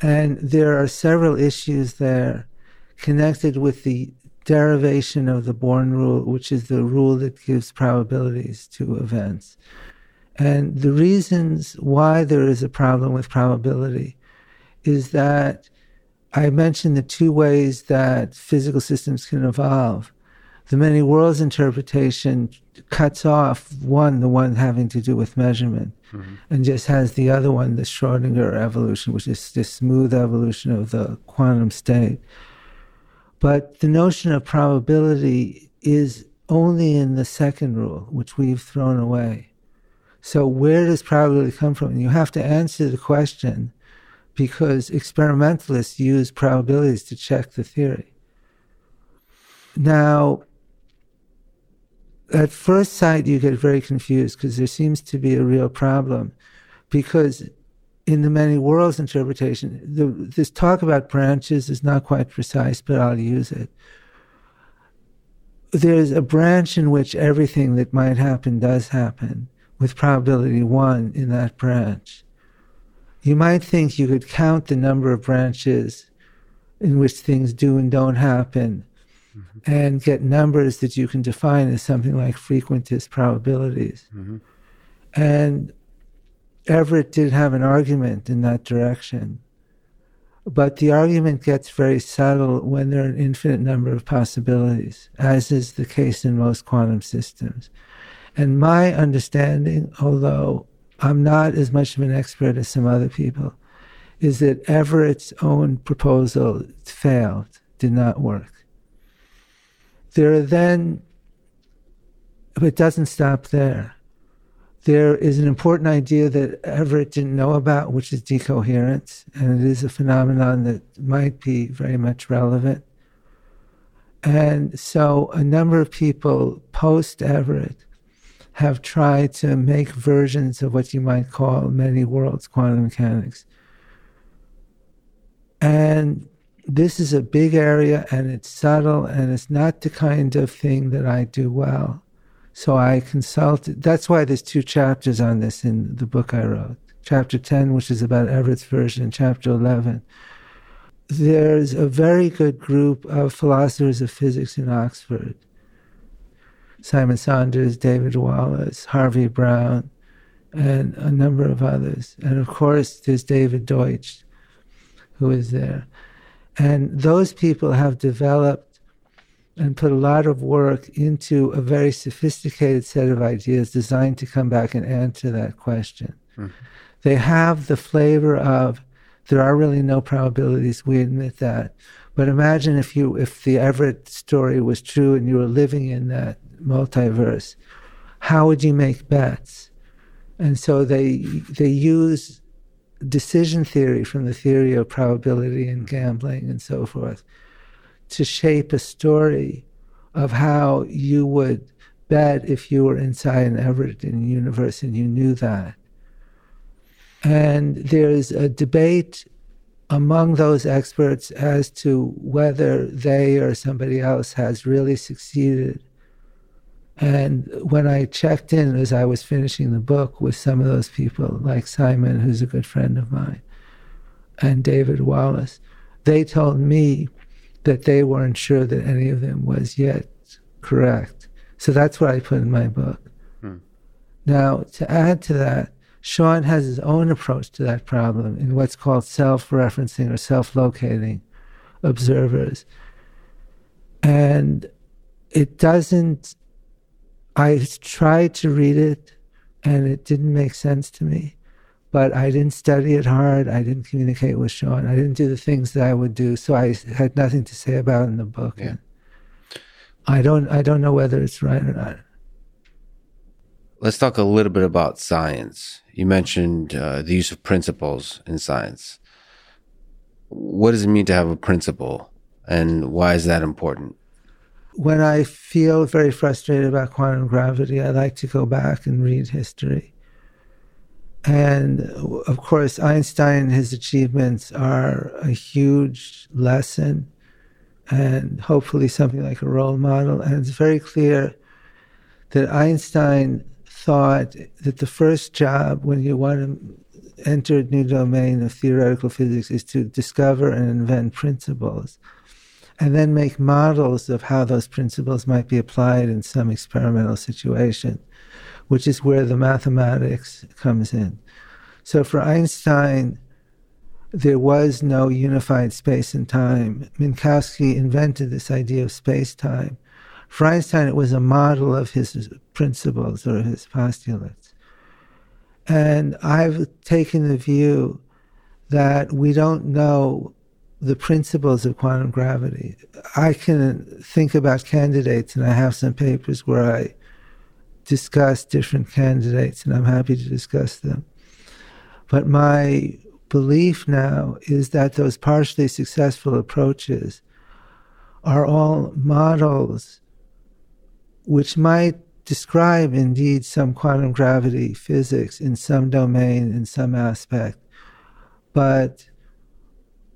[SPEAKER 2] And there are several issues there connected with the derivation of the Born rule, which is the rule that gives probabilities to events. And the reasons why there is a problem with probability is that I mentioned the two ways that physical systems can evolve. The many worlds interpretation cuts off one, the one having to do with measurement, mm-hmm. and just has the other one, the Schrodinger evolution, which is the smooth evolution of the quantum state. But the notion of probability is only in the second rule, which we've thrown away. So, where does probability come from? And you have to answer the question because experimentalists use probabilities to check the theory. Now, at first sight, you get very confused because there seems to be a real problem. Because in the many worlds interpretation, the, this talk about branches is not quite precise, but I'll use it. There's a branch in which everything that might happen does happen, with probability one in that branch. You might think you could count the number of branches in which things do and don't happen mm-hmm. and get numbers that you can define as something like frequentist probabilities. Mm-hmm. And Everett did have an argument in that direction. But the argument gets very subtle when there are an infinite number of possibilities, as is the case in most quantum systems. And my understanding, although I'm not as much of an expert as some other people, is that Everett's own proposal failed, did not work. There are then, but it doesn't stop there there is an important idea that Everett didn't know about, which is decoherence, and it is a phenomenon that might be very much relevant. And so a number of people post Everett have tried to make versions of what you might call many worlds quantum mechanics. And this is a big area and it's subtle and it's not the kind of thing that I do well. So I consulted. That's why there's two chapters on this in the book I wrote. Chapter 10, which is about Everett's version, and chapter 11. There's a very good group of philosophers of physics in Oxford Simon Saunders, David Wallace, Harvey Brown, and a number of others. And of course, there's David Deutsch, who is there. And those people have developed and put a lot of work into a very sophisticated set of ideas designed to come back and answer that question. Hmm. They have the flavor of There are really no probabilities. We admit that. But imagine if you if the Everett story was true and you were living in that multiverse, how would you make bets? And so they they use decision theory from the theory of probability and gambling and so forth to shape a story of how you would bet if you were inside an Everettian universe and you knew that. And there's a debate among those experts as to whether they or somebody else has really succeeded. And when I checked in as I was finishing the book with some of those people, like Simon, who's a good friend of mine, and David Wallace, they told me that they weren't sure that any of them was yet correct. So that's what I put in my book. Hmm. Now, to add to that, Sean has his own approach to that problem in what's called self referencing or self locating observers. And it doesn't, I tried to read it and it didn't make sense to me. But I didn't study it hard. I didn't communicate with Sean. I didn't do the things that I would do. So I had nothing to say about in the book. Yeah. I don't I don't know whether it's right or not.
[SPEAKER 1] Let's talk a little bit about science. You mentioned uh, the use of principles in science. What does it mean to have a principle, and why is that important?
[SPEAKER 2] When I feel very frustrated about quantum gravity, I like to go back and read history. And of course, Einstein, his achievements are a huge lesson and hopefully something like a role model. And it's very clear that Einstein thought that the first job when you want to enter a new domain of theoretical physics is to discover and invent principles and then make models of how those principles might be applied in some experimental situation, which is where the mathematics comes in. So for Einstein, there was no unified space and time. Minkowski invented this idea of space time. For Einstein, it was a model of his principles or his postulates. And I've taken the view that we don't know the principles of quantum gravity. I can think about candidates, and I have some papers where I discuss different candidates, and I'm happy to discuss them. But my belief now is that those partially successful approaches are all models which might describe indeed some quantum gravity physics in some domain, in some aspect, but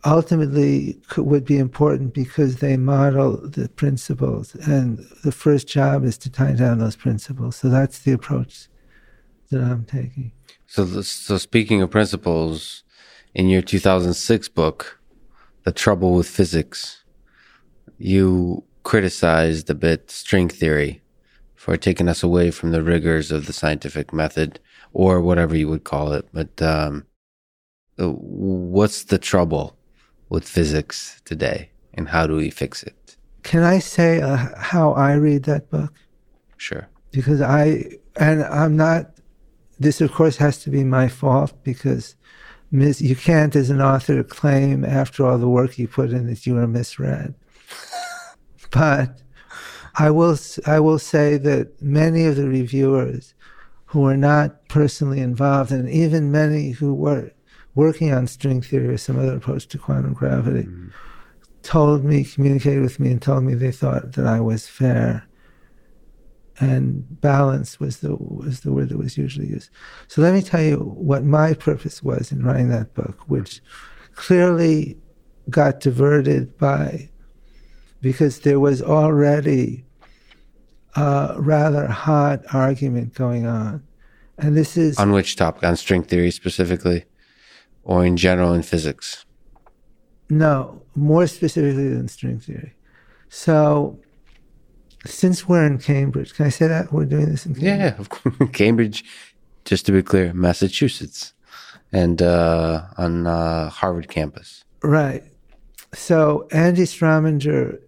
[SPEAKER 2] ultimately would be important because they model the principles. And the first job is to tie down those principles. So that's the approach that I'm taking.
[SPEAKER 1] So, so speaking of principles, in your 2006 book, The Trouble with Physics, you criticized a bit string theory for taking us away from the rigors of the scientific method or whatever you would call it. But um, uh, what's the trouble with physics today and how do we fix it?
[SPEAKER 2] Can I say uh, how I read that book?
[SPEAKER 1] Sure.
[SPEAKER 2] Because I, and I'm not, this of course has to be my fault because mis- you can't, as an author, claim after all the work you put in that you were misread. but I will, I will say that many of the reviewers who were not personally involved, and even many who were working on string theory or some other approach to quantum gravity, mm-hmm. told me, communicated with me, and told me they thought that I was fair and balance was the was the word that was usually used. So let me tell you what my purpose was in writing that book, which clearly got diverted by because there was already a rather hot argument going on. And this is
[SPEAKER 1] on which topic? On string theory specifically, or in general in physics?
[SPEAKER 2] No, more specifically than string theory. So since we're in Cambridge, can I say that we're doing this in
[SPEAKER 1] Cambridge? Yeah, of course. Cambridge, just to be clear, Massachusetts, and uh, on uh, Harvard campus.
[SPEAKER 2] Right. So Andy Strominger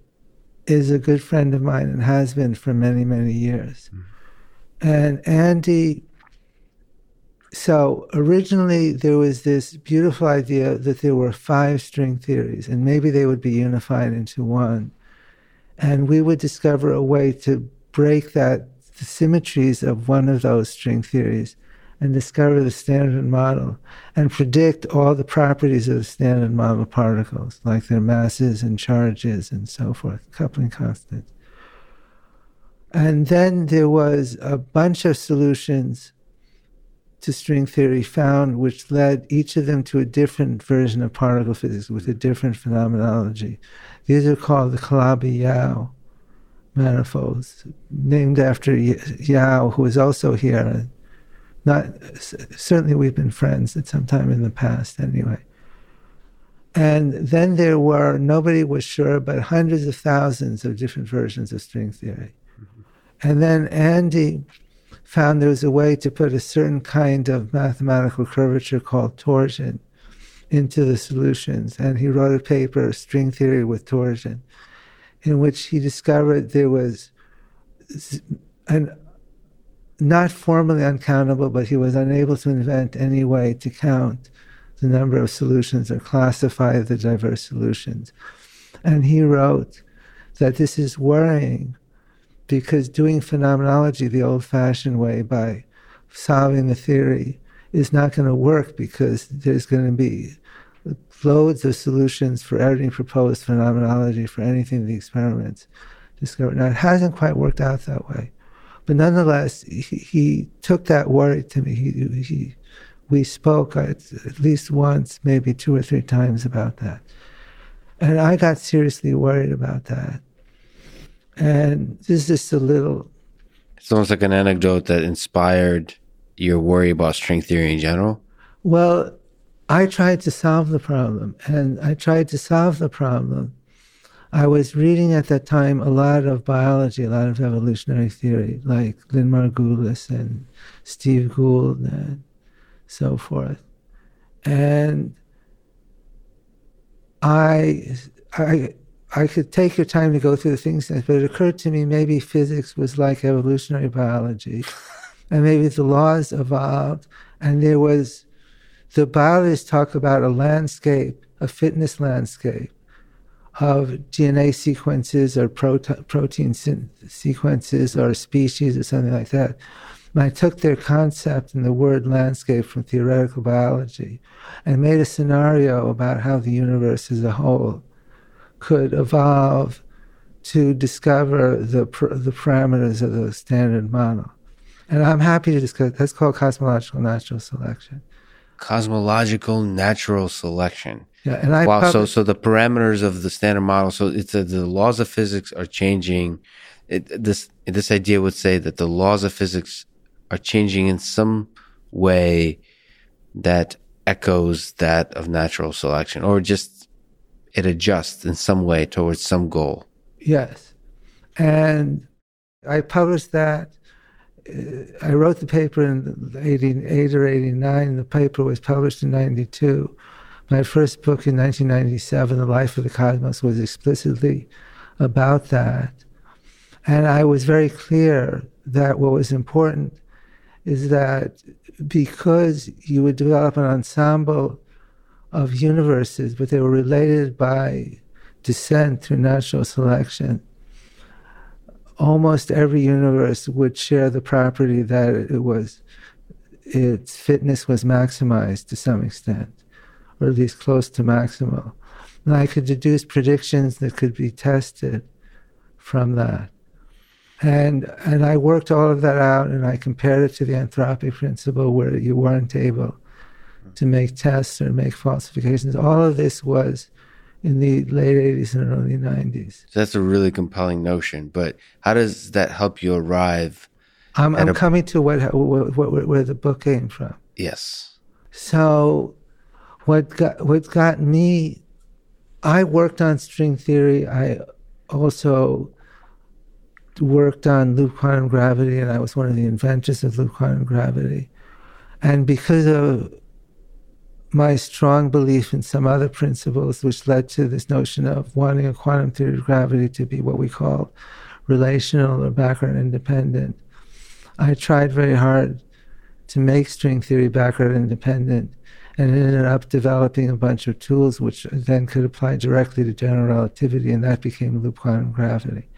[SPEAKER 2] is a good friend of mine and has been for many, many years. Mm. And Andy so originally there was this beautiful idea that there were five string theories and maybe they would be unified into one. And we would discover a way to break that the symmetries of one of those string theories and discover the standard model and predict all the properties of the standard model particles, like their masses and charges and so forth, coupling constants. And then there was a bunch of solutions to string theory found, which led each of them to a different version of particle physics with a different phenomenology. These are called the Calabi Yau manifolds, named after Yau, who is also here. Not certainly we've been friends at some time in the past, anyway. And then there were nobody was sure, but hundreds of thousands of different versions of string theory. Mm-hmm. And then Andy found there was a way to put a certain kind of mathematical curvature called torsion into the solutions. And he wrote a paper, String Theory with Torsion, in which he discovered there was an not formally uncountable, but he was unable to invent any way to count the number of solutions or classify the diverse solutions. And he wrote that this is worrying because doing phenomenology the old fashioned way by solving the theory is not going to work because there's going to be loads of solutions for every proposed phenomenology for anything the experiments discovered. Now, it hasn't quite worked out that way. But nonetheless, he, he took that worry to me. He, he, we spoke at, at least once, maybe two or three times about that. And I got seriously worried about that. And this is just a little.
[SPEAKER 1] It's almost like an anecdote that inspired your worry about string theory in general.
[SPEAKER 2] Well, I tried to solve the problem, and I tried to solve the problem. I was reading at that time a lot of biology, a lot of evolutionary theory, like Lynn Margulis and Steve Gould and so forth. And I, I I could take your time to go through the things, but it occurred to me maybe physics was like evolutionary biology, and maybe the laws evolved, and there was the biologists talk about a landscape, a fitness landscape of DNA sequences or prote- protein sequences or species or something like that. And I took their concept and the word landscape from theoretical biology and made a scenario about how the universe as a whole could evolve to discover the, the parameters of the standard model. And I'm happy to discuss that's called cosmological natural selection.
[SPEAKER 1] Cosmological natural selection.
[SPEAKER 2] Yeah, and I
[SPEAKER 1] wow. Pub- so, so the parameters of the standard model. So it's a, the laws of physics are changing. It, this this idea would say that the laws of physics are changing in some way that echoes that of natural selection, or just it adjusts in some way towards some goal.
[SPEAKER 2] Yes. And I published that. Uh, I wrote the paper in 88 or 89. The paper was published in 92. My first book in 1997, The Life of the Cosmos, was explicitly about that. And I was very clear that what was important is that because you would develop an ensemble of universes, but they were related by descent through natural selection. Almost every universe would share the property that it was, its fitness was maximized to some extent, or at least close to maximal. And I could deduce predictions that could be tested from that. And and I worked all of that out and I compared it to the anthropic principle where you weren't able to make tests or make falsifications. All of this was in the late 80s and early 90s.
[SPEAKER 1] So that's a really compelling notion. But how does that help you arrive?
[SPEAKER 2] I'm, I'm a... coming to what, what, what, where the book came from.
[SPEAKER 1] Yes.
[SPEAKER 2] So what got, what got me, I worked on string theory. I also worked on loop quantum gravity, and I was one of the inventors of loop quantum gravity. And because of my strong belief in some other principles, which led to this notion of wanting a quantum theory of gravity to be what we call relational or background independent. I tried very hard to make string theory background independent and ended up developing a bunch of tools which then could apply directly to general relativity, and that became loop quantum gravity.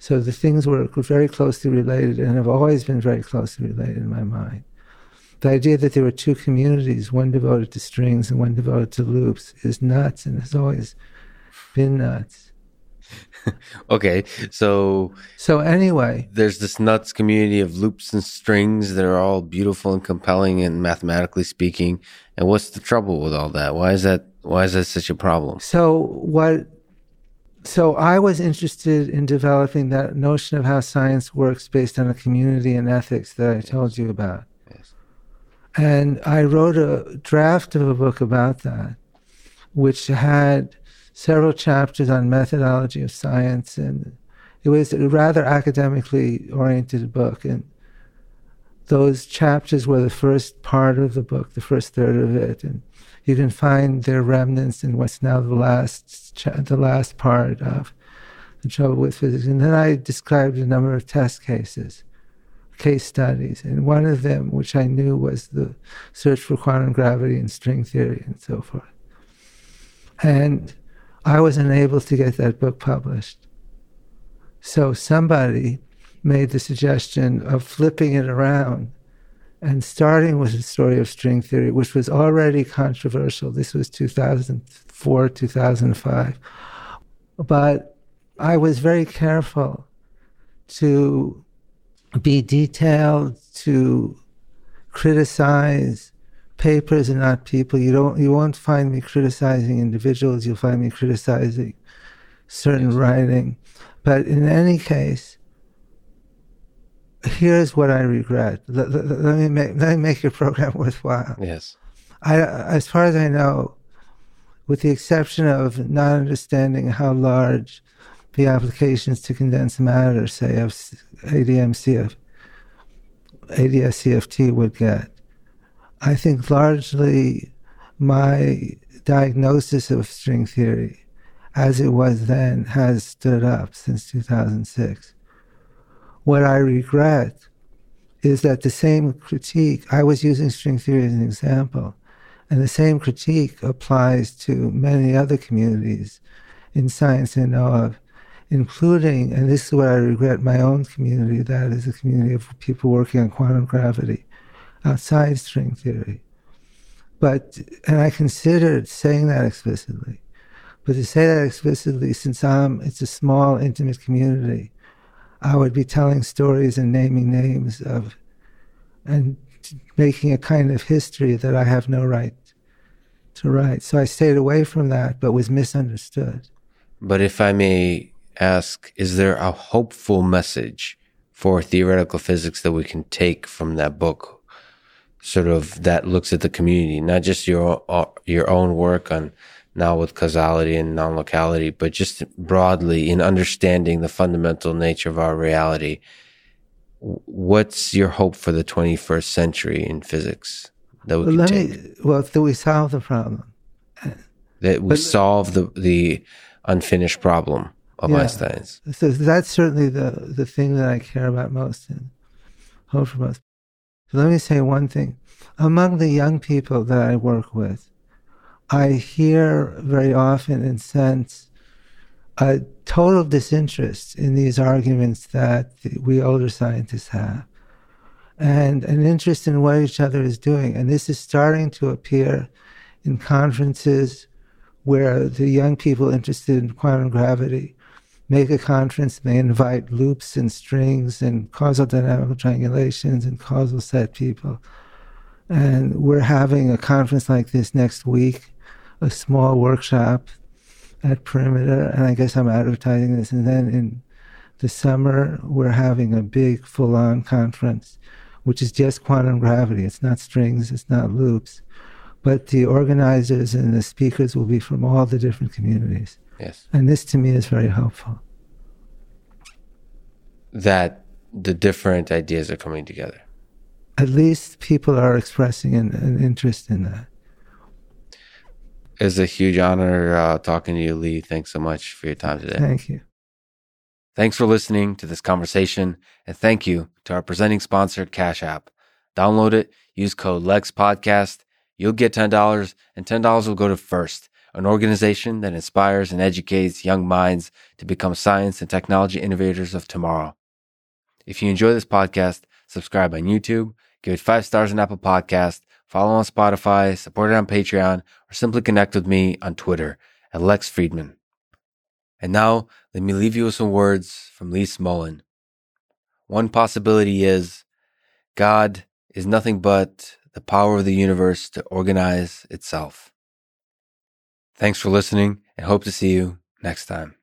[SPEAKER 2] So the things were very closely related and have always been very closely related in my mind. The idea that there were two communities, one devoted to strings and one devoted to loops, is nuts and has always been nuts.
[SPEAKER 1] okay, so
[SPEAKER 2] so anyway,
[SPEAKER 1] there's this nuts community of loops and strings that are all beautiful and compelling and mathematically speaking. And what's the trouble with all that? Why is that? Why is that such a problem?
[SPEAKER 2] So what? So I was interested in developing that notion of how science works based on a community and ethics that I told you about. And I wrote a draft of a book about that, which had several chapters on methodology of science, and it was a rather academically oriented book. And those chapters were the first part of the book, the first third of it, and you can find their remnants in what's now the last cha- the last part of the trouble with physics. And then I described a number of test cases, case studies, and one of them, which I knew was the search for quantum gravity and string theory and so forth. And I was unable to get that book published. So somebody made the suggestion of flipping it around and starting with the story of string theory, which was already controversial. This was 2004, 2005. But I was very careful to be detailed, to criticize, papers and not people. You don't you won't find me criticizing individuals, you'll find me criticizing certain yes. writing. But in any case, here's what I regret. Let, let, let, me make let me make your program worthwhile.
[SPEAKER 1] Yes.
[SPEAKER 2] I as far as I know, with the exception of not understanding how large the applications to condensed matter, say of ADMCF, ADS-CFT would get, I think largely my diagnosis of string theory as it was then has stood up since 2006. What I regret is that the same critique, I was using string theory as an example, and the same critique applies to many other communities in science and know of, including, and this is what I regret, my own community, that is a community of people working on quantum gravity outside string theory. But, and I considered saying that explicitly. But to say that explicitly, since I'm, it's a small, intimate community, I would be telling stories and naming names of, and making a kind of history that I have no right to write. So I stayed away from that, but was misunderstood.
[SPEAKER 1] But if I may ask, is there a hopeful message for theoretical physics that we can take from that book sort of that looks at the community, not just your uh, your own work on now with causality and non-locality, but just broadly in understanding the fundamental nature of our reality. What's your hope for the 21st century in physics that we well, can take? Me,
[SPEAKER 2] well, that we solve the problem.
[SPEAKER 1] That we but, solve the the unfinished problem of yeah, Einstein's.
[SPEAKER 2] So that's certainly the the thing that I care about most and hope for most. So Let me say one thing. Among the young people that I work with, I hear very often and sense a total disinterest in these arguments that we older scientists have, and an interest in what each other is doing. And this is starting to appear in conferences where the young people interested in quantum gravity make a conference they invite loops and strings and causal dynamical triangulations and causal set people. And we're having a conference like this next week, a small workshop at Perimeter. And I guess I'm advertising this. And then in the summer, we're having a big full on conference, which is just quantum gravity. It's not strings, it's not loops. But the organizers and the speakers will be from all the different communities.
[SPEAKER 1] Yes.
[SPEAKER 2] And this to me is very helpful.
[SPEAKER 1] That the different ideas are coming together.
[SPEAKER 2] At least people are expressing an, an interest in that.
[SPEAKER 1] It's a huge honor uh, talking to you, Lee. Thanks so much for your time today.
[SPEAKER 2] Thank you.
[SPEAKER 1] Thanks for listening to this conversation, and thank you to our presenting sponsor, Cash App. Download it, use code LEXPODCAST. You'll get $10, and $10 will go to FIRST, an organization that inspires and educates young minds to become science and technology innovators of tomorrow. If you enjoy this podcast, subscribe on YouTube, give it five stars on Apple Podcast, follow on Spotify, support it on Patreon, or simply connect with me on Twitter at Lex Fridman. And now, let me leave you with some words from Lee Smolin. One possibility is God is nothing but the power of the universe to organize itself. Thanks for listening and hope to see you next time.